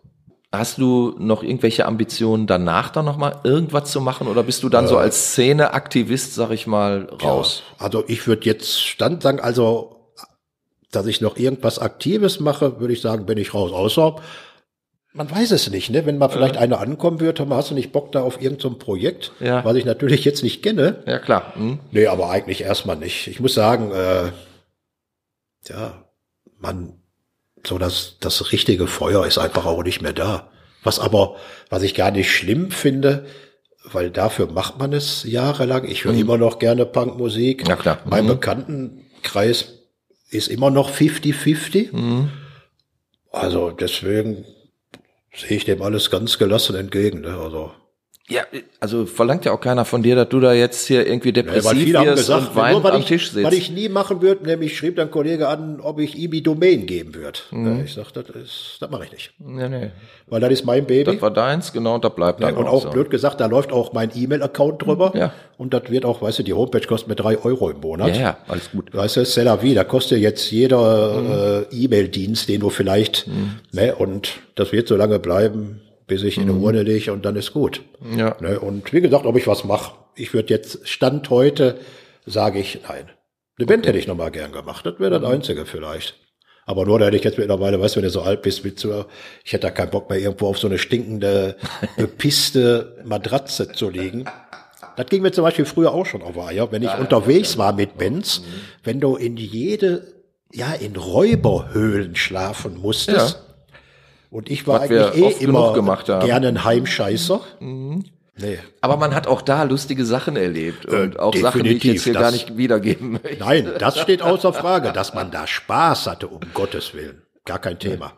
Hast du noch irgendwelche Ambitionen danach dann nochmal irgendwas zu machen oder bist du dann so als Szeneaktivist, sag ich mal, raus? Ja, also ich würde jetzt Stand sagen, also dass ich noch irgendwas Aktives mache, würde ich sagen, bin ich raus. Außer man weiß es nicht, ne? Wenn mal vielleicht einer ankommen wird, dann hast du nicht Bock da auf irgendein so Projekt, Ja. was ich natürlich jetzt nicht kenne. Ja, klar. Hm? Nee, aber eigentlich erstmal nicht. Ich muss sagen, äh, ja, man, so das, das richtige Feuer ist einfach auch nicht mehr da. Was aber, was ich gar nicht schlimm finde, weil dafür macht man es jahrelang. Ich höre immer noch gerne Punkmusik. Ja, klar. Mein Mhm. Bekanntenkreis ist immer noch 50-50. Mhm. Also deswegen sehe ich dem alles ganz gelassen entgegen. Ne? Also Ja, also verlangt ja auch keiner von dir, dass du da jetzt hier irgendwie Ja, depressiv weil viele haben wirst gesagt, und nur weinend was am ich, Tisch sitzt. was ich nie machen würde, nämlich schrieb dann Kollege an, ob ich ihm die Domain geben würde. Mhm. Ja, ich sag, das ist, das mache ich nicht. nee, nee. Weil das ist mein Baby. Das war deins, genau, und da bleibt dann und auch so. blöd gesagt, da läuft auch mein E-Mail-Account drüber. Ja. Und das wird auch, weißt du, die Homepage kostet mir drei Euro im Monat. Ja, ja, alles gut. Weißt du, c'est la vie, da kostet jetzt jeder Mhm. äh, E-Mail-Dienst, den du vielleicht, ne, und das wird so lange bleiben, bis ich in Mhm. eine Urne lege und dann ist gut. Ja. Ne, und wie gesagt, ob ich was mache, ich würde jetzt, Stand heute, sage ich nein. Eine Band hätte ich noch mal gern gemacht, das wäre das Einzige vielleicht. Aber nur, da hätte ich jetzt mittlerweile, weißt du, wenn du so alt bist, mit so, ich hätte da keinen Bock mehr, irgendwo auf so eine stinkende, bepisste Matratze zu liegen. Das ging mir zum Beispiel früher auch schon auf Eier, wenn ich unterwegs war mit Bands, wenn du in jede, ja, in Räuberhöhlen schlafen musstest. Ja. Und ich war Was eigentlich eh immer gerne ein Heimscheißer. Nee. Aber man hat auch da lustige Sachen erlebt und auch Sachen, die ich jetzt hier das- gar nicht wiedergeben möchte. Nein, das steht außer Frage, dass man da Spaß hatte, um Gottes Willen. Gar kein Thema.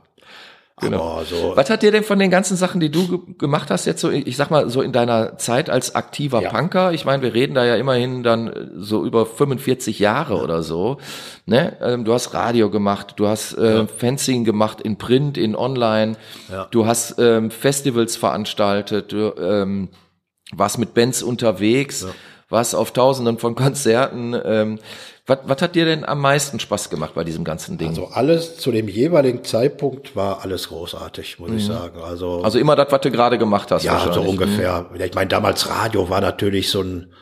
Aber so, Was hat dir denn von den ganzen Sachen, die du ge gemacht hast, jetzt so, ich sag mal, so in deiner Zeit als aktiver Ja. Punker? Ich meine, wir reden da ja immerhin dann äh, so über 45 Jahre oder so. Ne? Ähm, du hast Radio gemacht, du hast äh, Fencing gemacht in Print, in Online, Ja. du hast ähm, Festivals veranstaltet, du ähm, warst mit Bands unterwegs, warst auf Tausenden von Konzerten. Ähm, was, was hat dir denn am meisten Spaß gemacht bei diesem ganzen Ding? also alles zu dem jeweiligen Zeitpunkt war alles großartig, muss ich sagen. Also, Mhm. also immer das, was du gerade gemacht hast. ja, so ungefähr. Ich meine, damals Radio war natürlich so ein,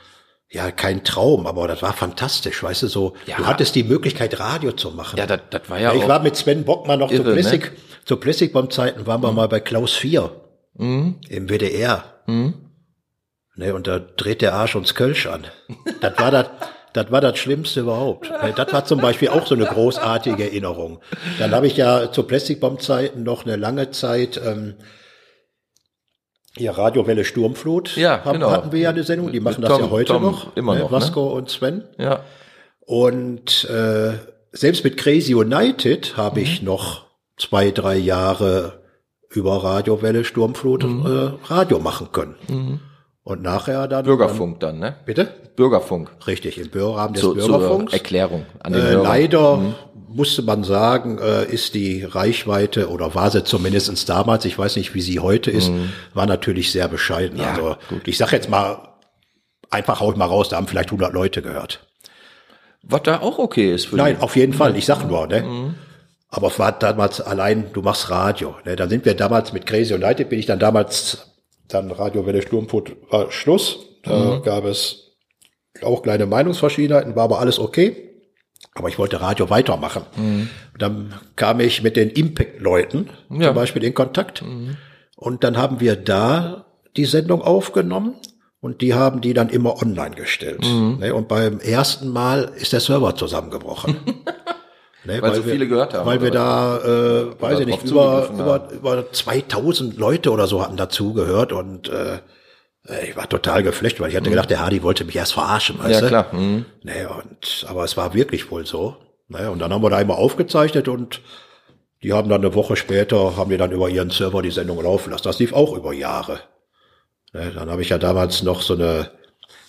ja, kein Traum, aber das war fantastisch, weißt du, so, Ja. du hattest die Möglichkeit, Radio zu machen. Ja, das, das war ja, ich war mit Sven Bockmann noch zu Irre, ne? Plastic, zu Plastic Bomb Zeiten waren wir mal bei Klaus 4 Mhm. im WDR. Ne, und da dreht der Arsch uns Kölsch an. Das war das, das war das Schlimmste überhaupt. Ne, Das war zum Beispiel auch so eine großartige Erinnerung. Dann habe ich ja zu Plastic Bomb Zeiten noch eine lange Zeit, ähm, hier Radiowelle Sturmflut Ja, haben, genau. hatten wir ja eine Sendung, die machen Mit das Tom- ja heute Tom noch. immer ne, noch, ne? Vasco und Sven. ja. Und äh, selbst mit Crazy United habe Mhm. ich noch zwei, drei Jahre über Radiowelle Sturmflut äh, Radio machen können. Und nachher dann Bürgerfunk dann, ne? Dann, bitte Bürgerfunk. richtig im Bürgerrahmen des Zu, zur Bürgerfunks. Erklärung an den Äh, leider musste man sagen, äh, ist die Reichweite oder war sie zumindestens damals, ich weiß nicht, wie sie heute ist, war natürlich sehr bescheiden. Ja, also ich sag jetzt mal, einfach hau ich mal raus, da haben vielleicht 100 Leute gehört. Was da auch okay ist für Nein, die. auf jeden Fall, ich sag nur, ne? Aber es war damals allein, du machst Radio. Ne? Dann sind wir damals mit Crazy United, bin ich dann damals, dann Radio Welle Sturmfurt war Schluss. Da gab es auch kleine Meinungsverschiedenheiten, war aber alles okay. Aber ich wollte Radio weitermachen. Und dann kam ich mit den Impact-Leuten Ja. zum Beispiel in Kontakt. Und dann haben wir da die Sendung aufgenommen und die haben die dann immer online gestellt. Ne? Und beim ersten Mal ist der Server zusammengebrochen. Ne, Weil so wir, viele gehört haben, Weil wir da, äh, weiß ich nicht, über, über, über 2000 Leute oder so hatten dazugehört und äh, äh, ich war total geflecht, weil ich hatte gedacht, der Hardy wollte mich erst verarschen, weißt Mhm. Ja, du? klar. Mhm. Nee, und, aber es war wirklich wohl so. Naja, und dann haben wir da einmal aufgezeichnet und die haben dann eine Woche später, haben die dann über ihren Server die Sendung laufen lassen. Das lief auch über Jahre. Ne, dann habe ich ja damals noch so eine,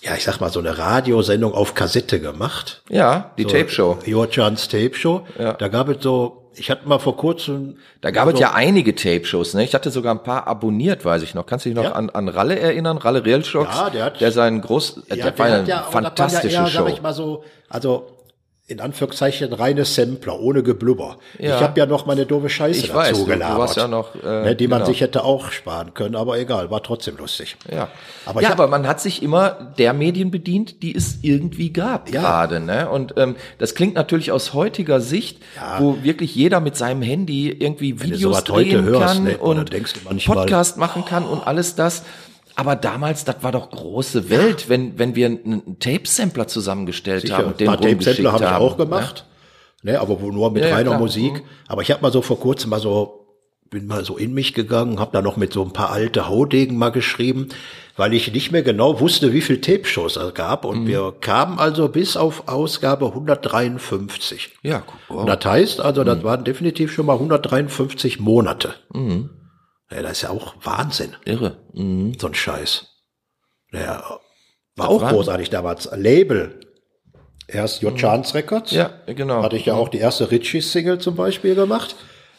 ja, ich sag mal, so eine Radiosendung auf Kassette gemacht. Ja, die So, Tape Show. Jorchans Tape Show. Ja. Da gab es so, ich hatte mal vor kurzem. Da gab es so, ja einige Tape-Shows, ne? Ich hatte sogar ein paar abonniert, weiß ich noch. Kannst du dich noch Ja. an, an Ralle erinnern? Ralle Realschocks? Ja, der hat- Der seinen groß, äh, Ja, der war ja hat eine ja, fantastische ja eher, Show. Sag ich mal so, also in Anführungszeichen reine Sampler, ohne Geblubber. Ja. Ich habe ja noch meine doofe Scheiße Ich weiß, dazu du gelabert. ja noch, äh, ne, die man genau. sich hätte auch sparen können, aber egal, war trotzdem lustig. Ja, Aber ja, aber man hat sich immer der Medien bedient, die es irgendwie gab Ja. gerade. Ne? Und ähm, das klingt natürlich aus heutiger Sicht, Ja. wo wirklich jeder mit seinem Handy irgendwie Videos drehen hörst, kann ne, und du manchmal- Podcast machen kann und alles das. Aber damals, das war doch große Welt, wenn wenn wir einen, Tape-Sampler zusammengestellt Sicher, haben ein und den paar Tape-Sampler habe ich auch gemacht, ne, aber nur mit Ja, ja, reiner klar. Musik. Mhm. Aber ich habe mal so vor kurzem mal so, bin mal so in mich gegangen, habe da noch mit so ein paar alte Haudegen mal geschrieben, weil ich nicht mehr genau wusste, wie viel Tape-Shows es gab. Mhm. Und wir kamen also bis auf Ausgabe 153. Ne? Ja, guck, wow. Und das heißt also, Mhm. das waren definitiv schon mal 153 Monate. Ja, das ist ja auch Wahnsinn, irre. Mhm. so ein Scheiß. Ja, war Das auch war- großartig damals. Label. Erst Your Chance Records. Ja, genau. Hatte ich ja auch die erste Ritchie-Single zum Beispiel gemacht.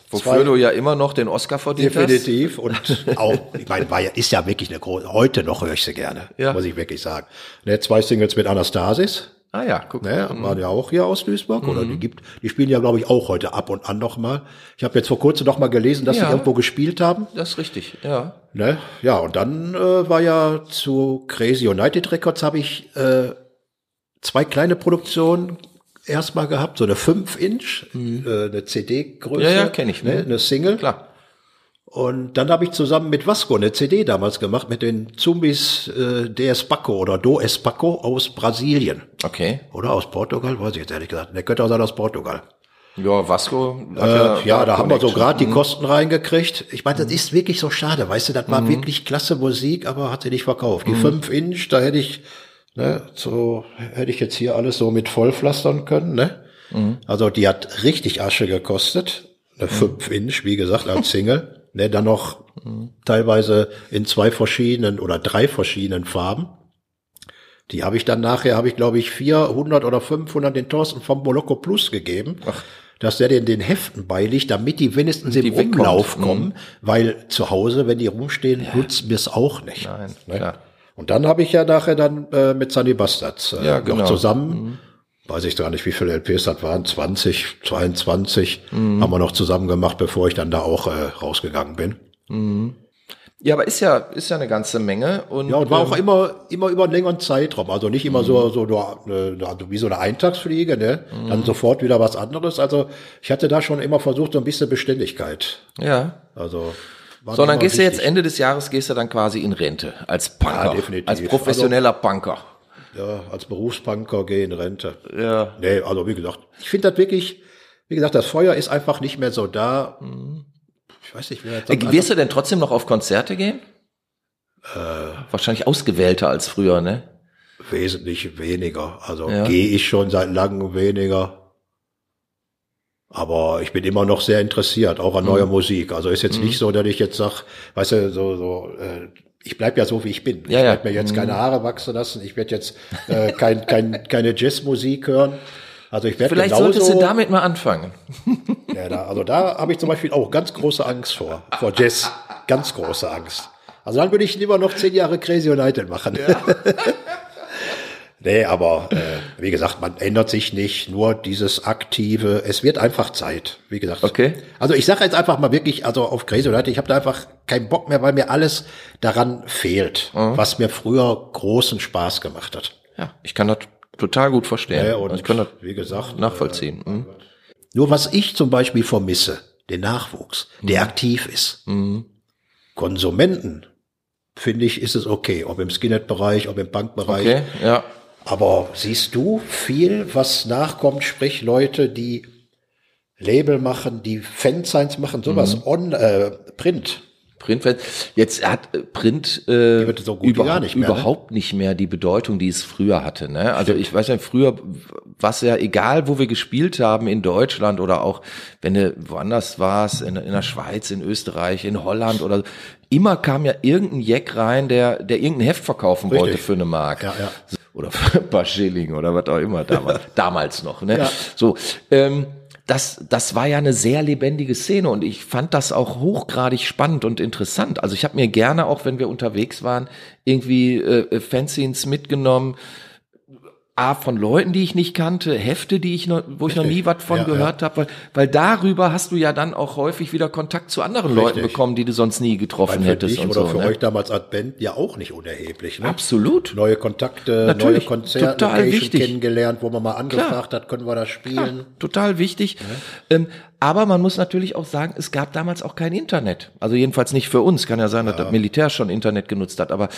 Wofür Zwei- du ja immer noch den Oscar verdient hast. Definitiv. Und auch, ich meine, war ja, ist ja wirklich eine große, heute noch höre ich sie gerne, Ja. muss ich wirklich sagen. Ne, zwei Singles mit Anastasis, Ah ja, guck. ne, waren ja auch hier aus Duisburg, oder die gibt, die spielen ja, glaube ich, auch heute ab und an noch mal. Ich habe jetzt vor kurzem noch mal gelesen, dass Ja. sie irgendwo gespielt haben. Das ist richtig, ja. Ne? Ja, und dann äh, war ja zu Crazy United Records habe ich äh, zwei kleine Produktionen erstmal gehabt, so eine 5-Inch, äh, eine CD-Größe. Mhm. Ja, ja, kenn ich, Ne? ne? Eine Single. Klar. Und dann habe ich zusammen mit Vasco eine CD damals gemacht mit den Zumbis äh, DS Paco oder Do Es Paco aus Brasilien. Okay. Oder aus Portugal, weiß ich jetzt ehrlich gesagt. Der könnte auch sein aus Portugal. Ja, Vasco. Äh, ja, da haben wir so gerade die Kosten reingekriegt. Ich meine, das ist wirklich so schade, weißt du, das war wirklich klasse Musik, aber hat sie nicht verkauft. Die 5 Inch, da hätte ich, ne, so hätte ich jetzt hier alles so mit vollpflastern können, ne? Also die hat richtig Asche gekostet. Eine 5 Inch, wie gesagt, als Single. Ne, dann noch teilweise in zwei verschiedenen oder drei verschiedenen Farben. Die habe ich dann nachher, habe ich glaube ich 400 oder 500 den Thorsten vom Moloko Plus gegeben, dass der den den Heften beiliegt, damit die wenigstens im Die wegkommt. Umlauf Mhm. kommen, weil zu Hause, wenn die rumstehen, nutzt mir es auch nicht. Nein, Ne? Und dann habe ich ja nachher dann äh, mit Sunny Bastards äh, Ja, genau. noch zusammen, weiß ich gar nicht, wie viele LPs das waren, 20, 22, Mhm. haben wir noch zusammen gemacht, bevor ich dann da auch äh, rausgegangen bin. Ja, aber ist ja, ist ja eine ganze Menge. Und, Ja, und war auch ähm, immer, immer über einen längeren Zeitraum. Also nicht immer so, so nur, also wie so eine Eintagsfliege, ne? Dann sofort wieder was anderes. Also ich hatte da schon immer versucht, so ein bisschen Beständigkeit. Ja. Also. war So, dann gehst du jetzt wichtig. Ende des Jahres, gehst du dann quasi in Rente. Als Punker. Ja, definitiv. Als professioneller Punker. Ja, als Berufspunker gehe in Rente. Ja. Nee, also wie gesagt, ich finde das wirklich, wie gesagt, das Feuer ist einfach nicht mehr so da. Ich weiß nicht, wer Äh, Wirst du denn trotzdem noch auf Konzerte gehen? Äh. Wahrscheinlich ausgewählter als früher, ne? wesentlich weniger. Also Ja. gehe ich schon seit langem weniger. Aber ich bin immer noch sehr interessiert, auch an neuer Musik. Also ist jetzt nicht so, dass ich jetzt sag, weißt du, so, so äh, ich bleib ja so, wie ich bin. Ja, ich ja. werde mir jetzt keine Haare wachsen lassen. Ich werde jetzt äh, kein, kein, keine Jazzmusik hören. Also ich werde Vielleicht genauso, solltest du damit mal anfangen. ja, da, also da habe ich zum Beispiel auch ganz große Angst vor, vor Jazz. Ganz große Angst. Also dann würde ich lieber noch zehn Jahre Crazy United machen. nee, aber äh, wie gesagt, man ändert sich nicht, nur dieses aktive, es wird einfach Zeit, wie gesagt. Okay. Also ich sage jetzt einfach mal wirklich, also auf Crazy United, ich habe da einfach keinen Bock mehr, weil mir alles daran fehlt, Mhm. was mir früher großen Spaß gemacht hat. Ja, ich kann das total gut verstehen. Ja, und ich kann das wie gesagt, nachvollziehen. Mhm. Nur was ich zum Beispiel vermisse, den Nachwuchs, der aktiv ist. Konsumenten, finde ich, ist es okay, ob im Skinhead-Bereich, ob im Punk-Bereich. Okay, ja. Aber siehst du viel, was nachkommt, sprich Leute, die Label machen, die Fansigns machen, sowas Mhm. on, äh, Print. Printfan. Jetzt hat äh, Print äh, so überhaupt, nicht mehr, ne? überhaupt nicht mehr die Bedeutung, die es früher hatte. Ne? Also ich weiß nicht, früher war es ja egal, wo wir gespielt haben in Deutschland oder auch wenn du woanders warst, in, in der Schweiz, in Österreich, in Holland oder immer kam ja irgendein Jack rein, der, der irgendein Heft verkaufen wollte Richtig. für eine Mark. Ja, ja. Oder für ein paar Schilling oder was auch immer damals, damals noch. Ne? Ja. So, ähm, das, das war ja eine sehr lebendige Szene und ich fand das auch hochgradig spannend und interessant. Also ich habe mir gerne, auch wenn wir unterwegs waren, irgendwie äh, Fanzines mitgenommen, A, von Leuten, die ich nicht kannte, Hefte, die ich noch, wo ich noch nie was von Ja, gehört habe, weil, weil darüber hast du ja dann auch häufig wieder Kontakt zu anderen Leuten Richtig. bekommen, die du sonst nie getroffen hättest dich und oder so. für ne? euch damals als Band ja auch nicht unerheblich. Ne? Absolut. Neue Kontakte, Natürlich, neue Konzerte, kennengelernt, wo man mal angefragt hat, können wir da spielen. total wichtig. Ähm, aber man muss natürlich auch sagen, es gab damals auch kein Internet. Also jedenfalls nicht für uns. Kann ja sein, dass das Militär schon Internet genutzt hat. Aber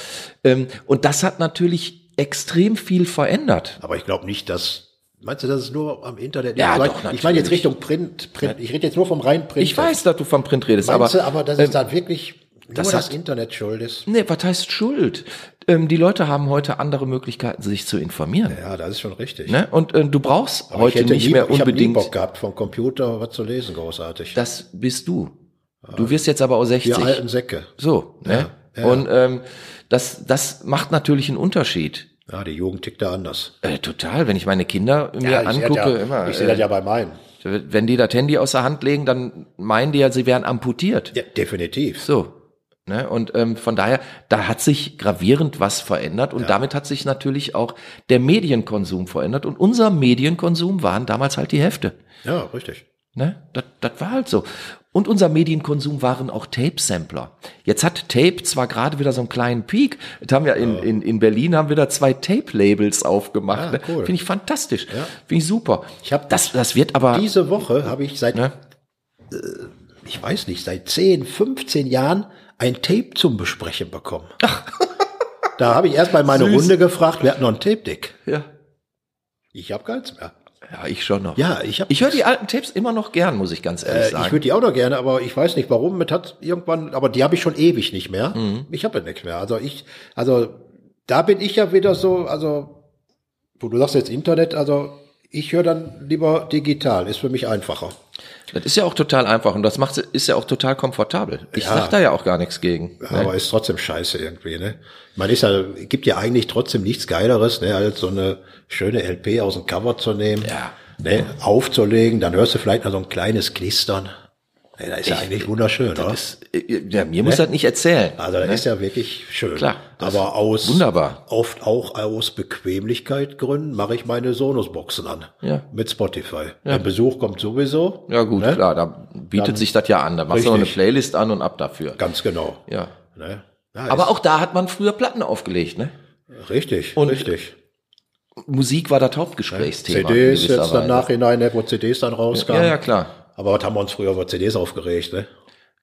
ähm, und das hat natürlich extrem viel verändert. Aber ich glaube nicht, dass. Meinst du, dass es nur am Internet Ja, ich doch, Ich meine jetzt. Richtung Print, Print. Ich rede jetzt nur vom reinen Print. Ich weiß, dass du vom Print redest, Meinst aber aber, du, aber dass es da wirklich nur das das, hat- Internet schuld ist? nee, was heißt Schuld? Ähm, die Leute haben heute andere Möglichkeiten, sich zu informieren. Ja, das ist schon richtig. Ne? Und äh, du brauchst Aber ich heute nicht nie, mehr ich unbedingt. Bock gehabt, vom Computer was zu lesen, großartig. Das bist du. Du wirst jetzt aber auch 60. Wir alten Säcke. So, ne? ja. Und ähm, das, das macht natürlich einen Unterschied. Ja, die Jugend tickt da anders. Äh, total, wenn ich meine Kinder mir Ja, angucke, das ja, immer, ich sehe das äh, ja bei meinen. wenn die das Handy aus der Hand legen, dann meinen die ja, sie wären amputiert. Ja, definitiv. So. Ne? Und ähm, von daher, da hat sich gravierend was verändert und damit hat sich natürlich auch der Medienkonsum verändert. Und unser Medienkonsum waren damals halt die Hefte. Ja, richtig. Ne? Das, das war halt so. Und unser Medienkonsum waren auch Tape-Sampler. Jetzt hat Tape zwar gerade wieder so einen kleinen Peak. Jetzt haben wir in, in, in Berlin haben wir da zwei Tape-Labels aufgemacht. Ah, ne? cool. Finde ich fantastisch. Finde ich super. Ich hab das, das wird aber. Diese Woche habe ich seit, ne? ich weiß nicht, seit 10, 15 Jahren ein Tape zum Besprechen bekommen. Da habe ich erst mal meine Süß. Runde gefragt, wer hat noch ein Tape-Deck? Ja. Ich habe keins mehr. Ja, ich schon noch. Ja, ich habe Ich höre die alten Tapes immer noch gern, muss ich ganz ehrlich Äh, sagen. ich würde die auch noch gerne, aber ich weiß nicht warum. Mit hat irgendwann, aber die habe ich schon ewig nicht mehr. Mhm. Ich habe ja nichts mehr. Also ich, also da bin ich ja wieder so, also wo du sagst jetzt Internet, also ich höre dann lieber digital, ist für mich einfacher. Das ist ja auch total einfach und das macht ist ja auch total komfortabel. Ich Ja. sag da ja auch gar nichts gegen. ne? Aber ist trotzdem scheiße irgendwie, ne? Man ist ja, gibt ja eigentlich trotzdem nichts Geileres, ne, als so eine schöne LP aus dem Cover zu nehmen, Ja. ne, aufzulegen, dann hörst du vielleicht noch so ein kleines Knistern. Ne, das ist ja eigentlich wunderschön, oder? Das, äh, ja, mir muss das nicht erzählen. Also das ist ja wirklich schön. Klar, Aber aus wunderbar. oft auch aus Bequemlichkeit Gründen mache ich meine Sonos-Boxen an. Ja. Mit Spotify. Der Besuch kommt sowieso. Ja gut, Ne? klar, da bietet sich das ja an. Da machst du noch eine Richtig. Playlist an und ab dafür. Ganz genau. Ja. Ne? Ja, Aber auch da hat man früher Platten aufgelegt, ne? ist richtig, Und- richtig. Musik war das Hauptgesprächsthema. in CDs jetzt dann nachhinein, ne, wo CDs dann rauskamen. Ja, ja, klar. Aber was haben wir uns früher über CDs aufgeregt, ne?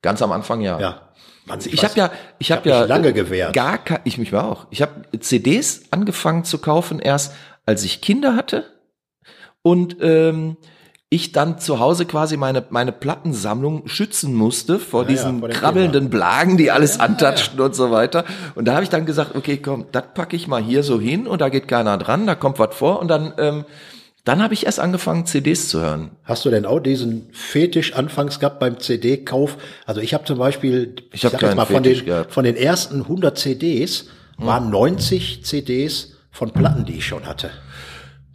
Ganz am Anfang ja. Ja. Mann, Ich weiß- habe ja, ich habe hab ja lange gewehrt. Gar kein, ich mich auch. Ich habe CDs angefangen zu kaufen erst, als ich Kinder hatte und ähm, ich dann zu Hause quasi meine meine Plattensammlung schützen musste vor ja, diesen vor den krabbelnden Blagen, die alles antatschten und so weiter. Und da habe ich dann gesagt, okay, komm, das packe ich mal hier so hin und da geht keiner dran, da kommt was vor und dann ähm, Dann habe ich erst angefangen, CDs zu hören. Hast du denn auch diesen Fetisch anfangs gehabt beim CD-Kauf? Also ich habe zum Beispiel, Ich hab sag jetzt mal von den, von den ersten 100 CDs waren 90 CDs von Platten, die ich schon hatte.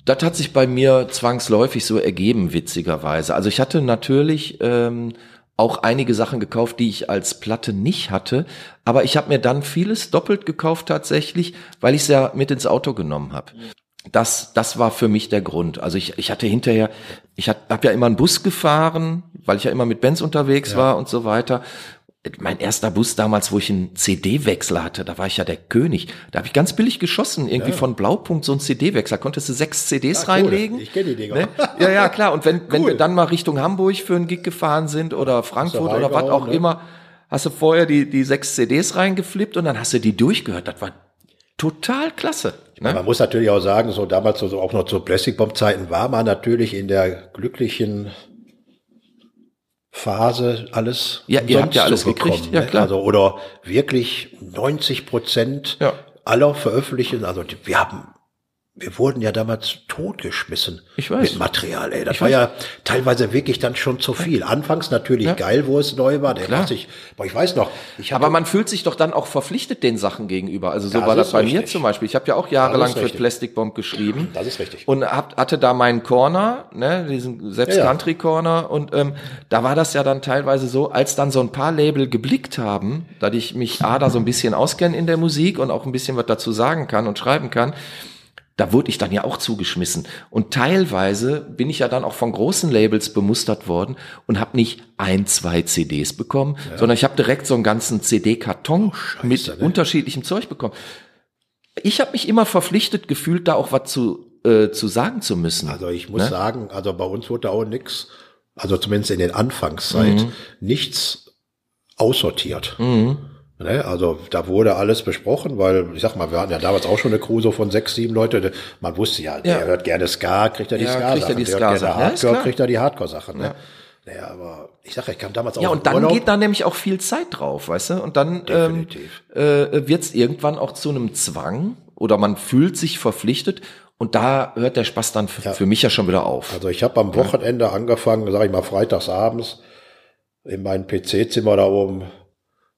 Das hat sich bei mir zwangsläufig so ergeben, witzigerweise. Also ich hatte natürlich ähm, auch einige Sachen gekauft, die ich als Platte nicht hatte, aber ich habe mir dann vieles doppelt gekauft tatsächlich, weil ich es ja mit ins Auto genommen habe. Das, das war für mich der Grund. Also ich, ich hatte hinterher, ich habe ja immer einen Bus gefahren, weil ich ja immer mit Benz unterwegs war und so weiter. Mein erster Bus damals, wo ich einen CD-Wechsler hatte, da war ich ja der König. Da habe ich ganz billig geschossen, irgendwie von Blaupunkt so ein CD-Wechsler. Konntest du sechs CDs Ja, cool. reinlegen. Ich kenn die Dinger. Ne? Ja, ja, klar. Und wenn, wenn Cool. wir dann mal Richtung Hamburg für einen Gig gefahren sind oder Frankfurt oder was auch ne? immer, hast du vorher die, die sechs CDs reingeflippt und dann hast du die durchgehört. Das war total klasse. Ne? Man muss natürlich auch sagen, so damals so auch noch zu Plastic Bomb Zeiten war man natürlich in der glücklichen Phase alles Ja, ihr habt ja alles zu bekommen, gekriegt, ja, ne? klar. Also oder wirklich 90 Prozent Ja. aller Veröffentlichten, also die, wir haben wir wurden ja damals totgeschmissen Ich weiß. mit Material, ey. Das Ich war weiß. ja teilweise wirklich dann schon zu viel. Anfangs natürlich Ja. geil, wo es neu war. Der Klar. hat sich, boah, ich weiß noch, ich Aber man fühlt sich doch dann auch verpflichtet den Sachen gegenüber. Also so Das war das bei mir richtig. zum Beispiel. Ich habe ja auch jahrelang für. Plastic Bomb geschrieben. das ist richtig. Und hab, hatte da meinen Corner, ne, diesen selbst Ja, ja. Country Corner und ähm, da war das ja dann teilweise so, als dann so ein paar Label geblickt haben, da ich mich A da so ein bisschen auskenne in der Musik und auch ein bisschen was dazu sagen kann und schreiben kann, da wurde ich dann ja auch zugeschmissen. Und teilweise bin ich ja dann auch von großen Labels bemustert worden und habe nicht ein, zwei CDs bekommen, sondern ich habe direkt so einen ganzen CD-Karton mit ne? unterschiedlichem Zeug bekommen. Ich habe mich immer verpflichtet gefühlt, da auch was zu, äh, zu sagen zu müssen. Also ich muss Ne? sagen, also bei uns wurde auch nix, also zumindest in den Anfangszeit, Mhm. nichts aussortiert. Ne? Also da wurde alles besprochen, weil ich sag mal, wir hatten ja damals auch schon eine Crew so von sechs, sieben Leute. Man wusste ja, der Ja. hört gerne Ska, kriegt er die Ja, Ska-Sachen. kriegt er die der hört gerne. Ja, ist Hardcore, klar. kriegt er die Hardcore-Sachen. Ne? Naja, aber ich sag, ich kam damals Ja, aus und dann Urlaub. geht da nämlich auch viel Zeit drauf, weißt du? Und dann ähm, äh, wird es irgendwann auch zu einem Zwang oder man fühlt sich verpflichtet und da hört der Spaß dann für, für mich ja schon wieder auf. Also ich habe am Wochenende angefangen, sage ich mal, freitags abends in meinem PC-Zimmer da oben,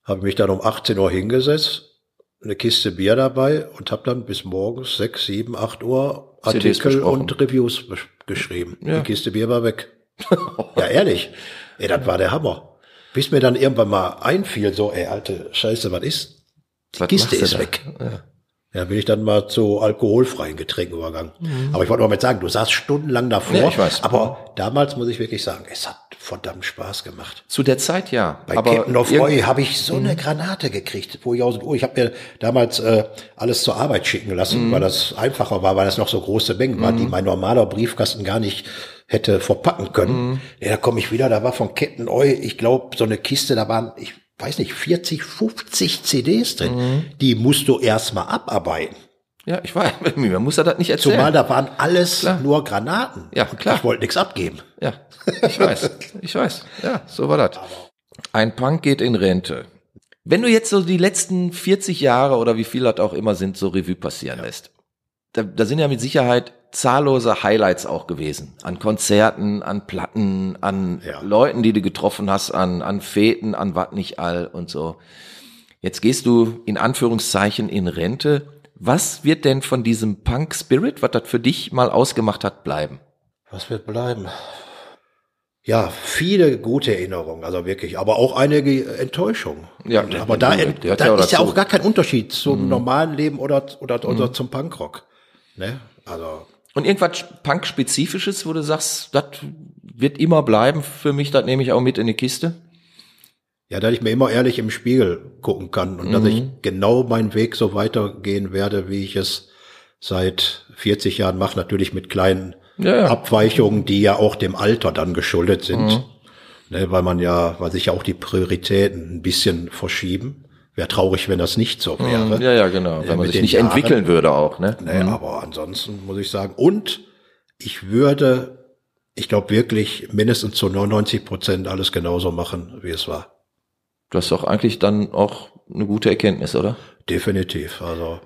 habe mich dann um 18 Uhr hingesetzt, eine Kiste Bier dabei und habe dann bis morgens 6, 7, 8 Uhr Artikel und Reviews geschrieben. Ja. Die Kiste Bier war weg. ja, ehrlich. Ey, das war der Hammer. Bis mir dann irgendwann mal einfiel, so, ey, alte Scheiße, was ist? Die Was Kiste ist da? weg. Ja, bin ich dann mal zu alkoholfreien Getränken übergegangen. Aber ich wollte mal sagen, du saßt stundenlang davor. Mhm. Ja, ich weiß. Aber damals muss ich wirklich sagen, es hat verdammt Spaß gemacht. Zu der Zeit ja. Bei aber Captain of Roy habe ich so eine Granate gekriegt, wo ich aus oh, ich habe mir damals äh, alles zur Arbeit schicken lassen, weil das einfacher war, weil das noch so große Mengen waren, die mein normaler Briefkasten gar nicht hätte verpacken können. Ja, da komme ich wieder, da war von Captain Oi, ich glaube, so eine Kiste, da waren, ich weiß nicht, 40, 50 CDs drin. Die musst du erstmal abarbeiten. ja, ich weiß, mir muss er das nicht erzählen. Zumal da waren alles nur Granaten. Ja, klar. Ich wollte nichts abgeben. Ja, ich weiß, ich weiß. Ja, so war das. Ein Punk geht in Rente. Wenn du jetzt so die letzten 40 Jahre oder wie viel das auch immer sind, so Revue passieren lässt, da, da sind ja mit Sicherheit zahllose Highlights auch gewesen. An Konzerten, an Platten, an Ja. Leuten, die du getroffen hast, an, an Feten, an wat nicht all und so. Jetzt gehst du in Anführungszeichen in Rente. Was wird denn von diesem Punk Spirit, was das für dich mal ausgemacht hat, bleiben? Was wird bleiben? Ja, viele gute Erinnerungen, also wirklich, aber auch einige Enttäuschungen. Ja, Und, aber da, da ja ist ja auch gar kein Unterschied zum normalen Leben oder, oder, oder zum Punkrock. Ne? Also, Und irgendwas Punk-Spezifisches, wo du sagst, das wird immer bleiben für mich, das nehme ich auch mit in die Kiste. ja, dass ich mir immer ehrlich im Spiegel gucken kann und dass ich genau meinen Weg so weitergehen werde, wie ich es seit 40 Jahren mache, natürlich mit kleinen Ja, ja. Abweichungen, die ja auch dem Alter dann geschuldet sind. Ne, weil man ja, weil sich ja auch die Prioritäten ein bisschen verschieben. Wäre traurig, wenn das nicht so wäre. Ja, ja, genau. Wenn man sich nicht Jahren- entwickeln würde auch, ne? Ne, aber ansonsten muss ich sagen, und ich würde, ich glaube wirklich mindestens zu 99 Prozent alles genauso machen, wie es war. Das ist doch eigentlich dann auch eine gute Erkenntnis, oder? Definitiv. Also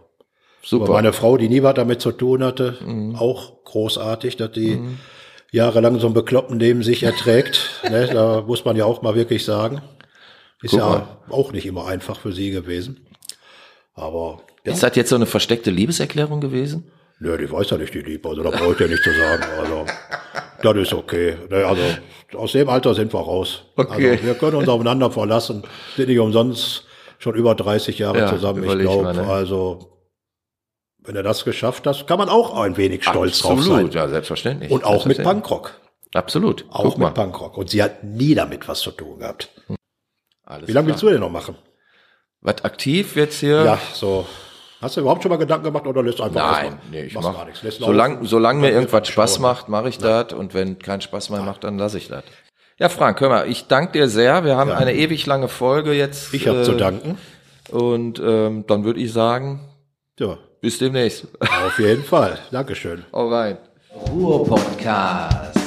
Super. Aber meine Frau, die nie was damit zu tun hatte, auch großartig, dass die jahrelang so einen Bekloppten neben sich erträgt. ne, da muss man ja auch mal wirklich sagen. Ist Guck ja mal. auch nicht immer einfach für sie gewesen. Aber ja, Ist das jetzt so eine versteckte Liebeserklärung gewesen? nö, die weiß ja nicht, die Liebe, also da brauche ich ja nicht zu sagen. Also, das ist okay. Ne, also, aus dem Alter sind wir raus. Okay. Also, wir können uns aufeinander verlassen, sind nicht umsonst schon über 30 Jahre Ja, zusammen. Ich glaube, mal, ne? also, wenn er das geschafft hat, kann man auch ein wenig stolz drauf sein. ja, selbstverständlich. Und auch mit. Punkrock. Absolut. Auch Guck mal. mit Punkrock. Und sie hat nie damit was zu tun gehabt. Alles Wie lange klar. willst du denn noch machen? Was aktiv jetzt hier? Ja, so. Hast du überhaupt schon mal Gedanken gemacht oder lässt du einfach Nein, nee, ich mach, gar nichts. Lässt solange, solange mir irgendwas Spaß schauen. macht, mache ich das und wenn keinen Spaß mehr macht, dann lasse ich das. Ja, Frank, hör mal, ich danke dir sehr. Wir haben eine ewig lange Folge jetzt. Ich habe zu äh, danken. Und ähm, dann würde ich sagen, Ja, bis demnächst. auf jeden Fall. Dankeschön. Hau rein. Ruhr-Podcast.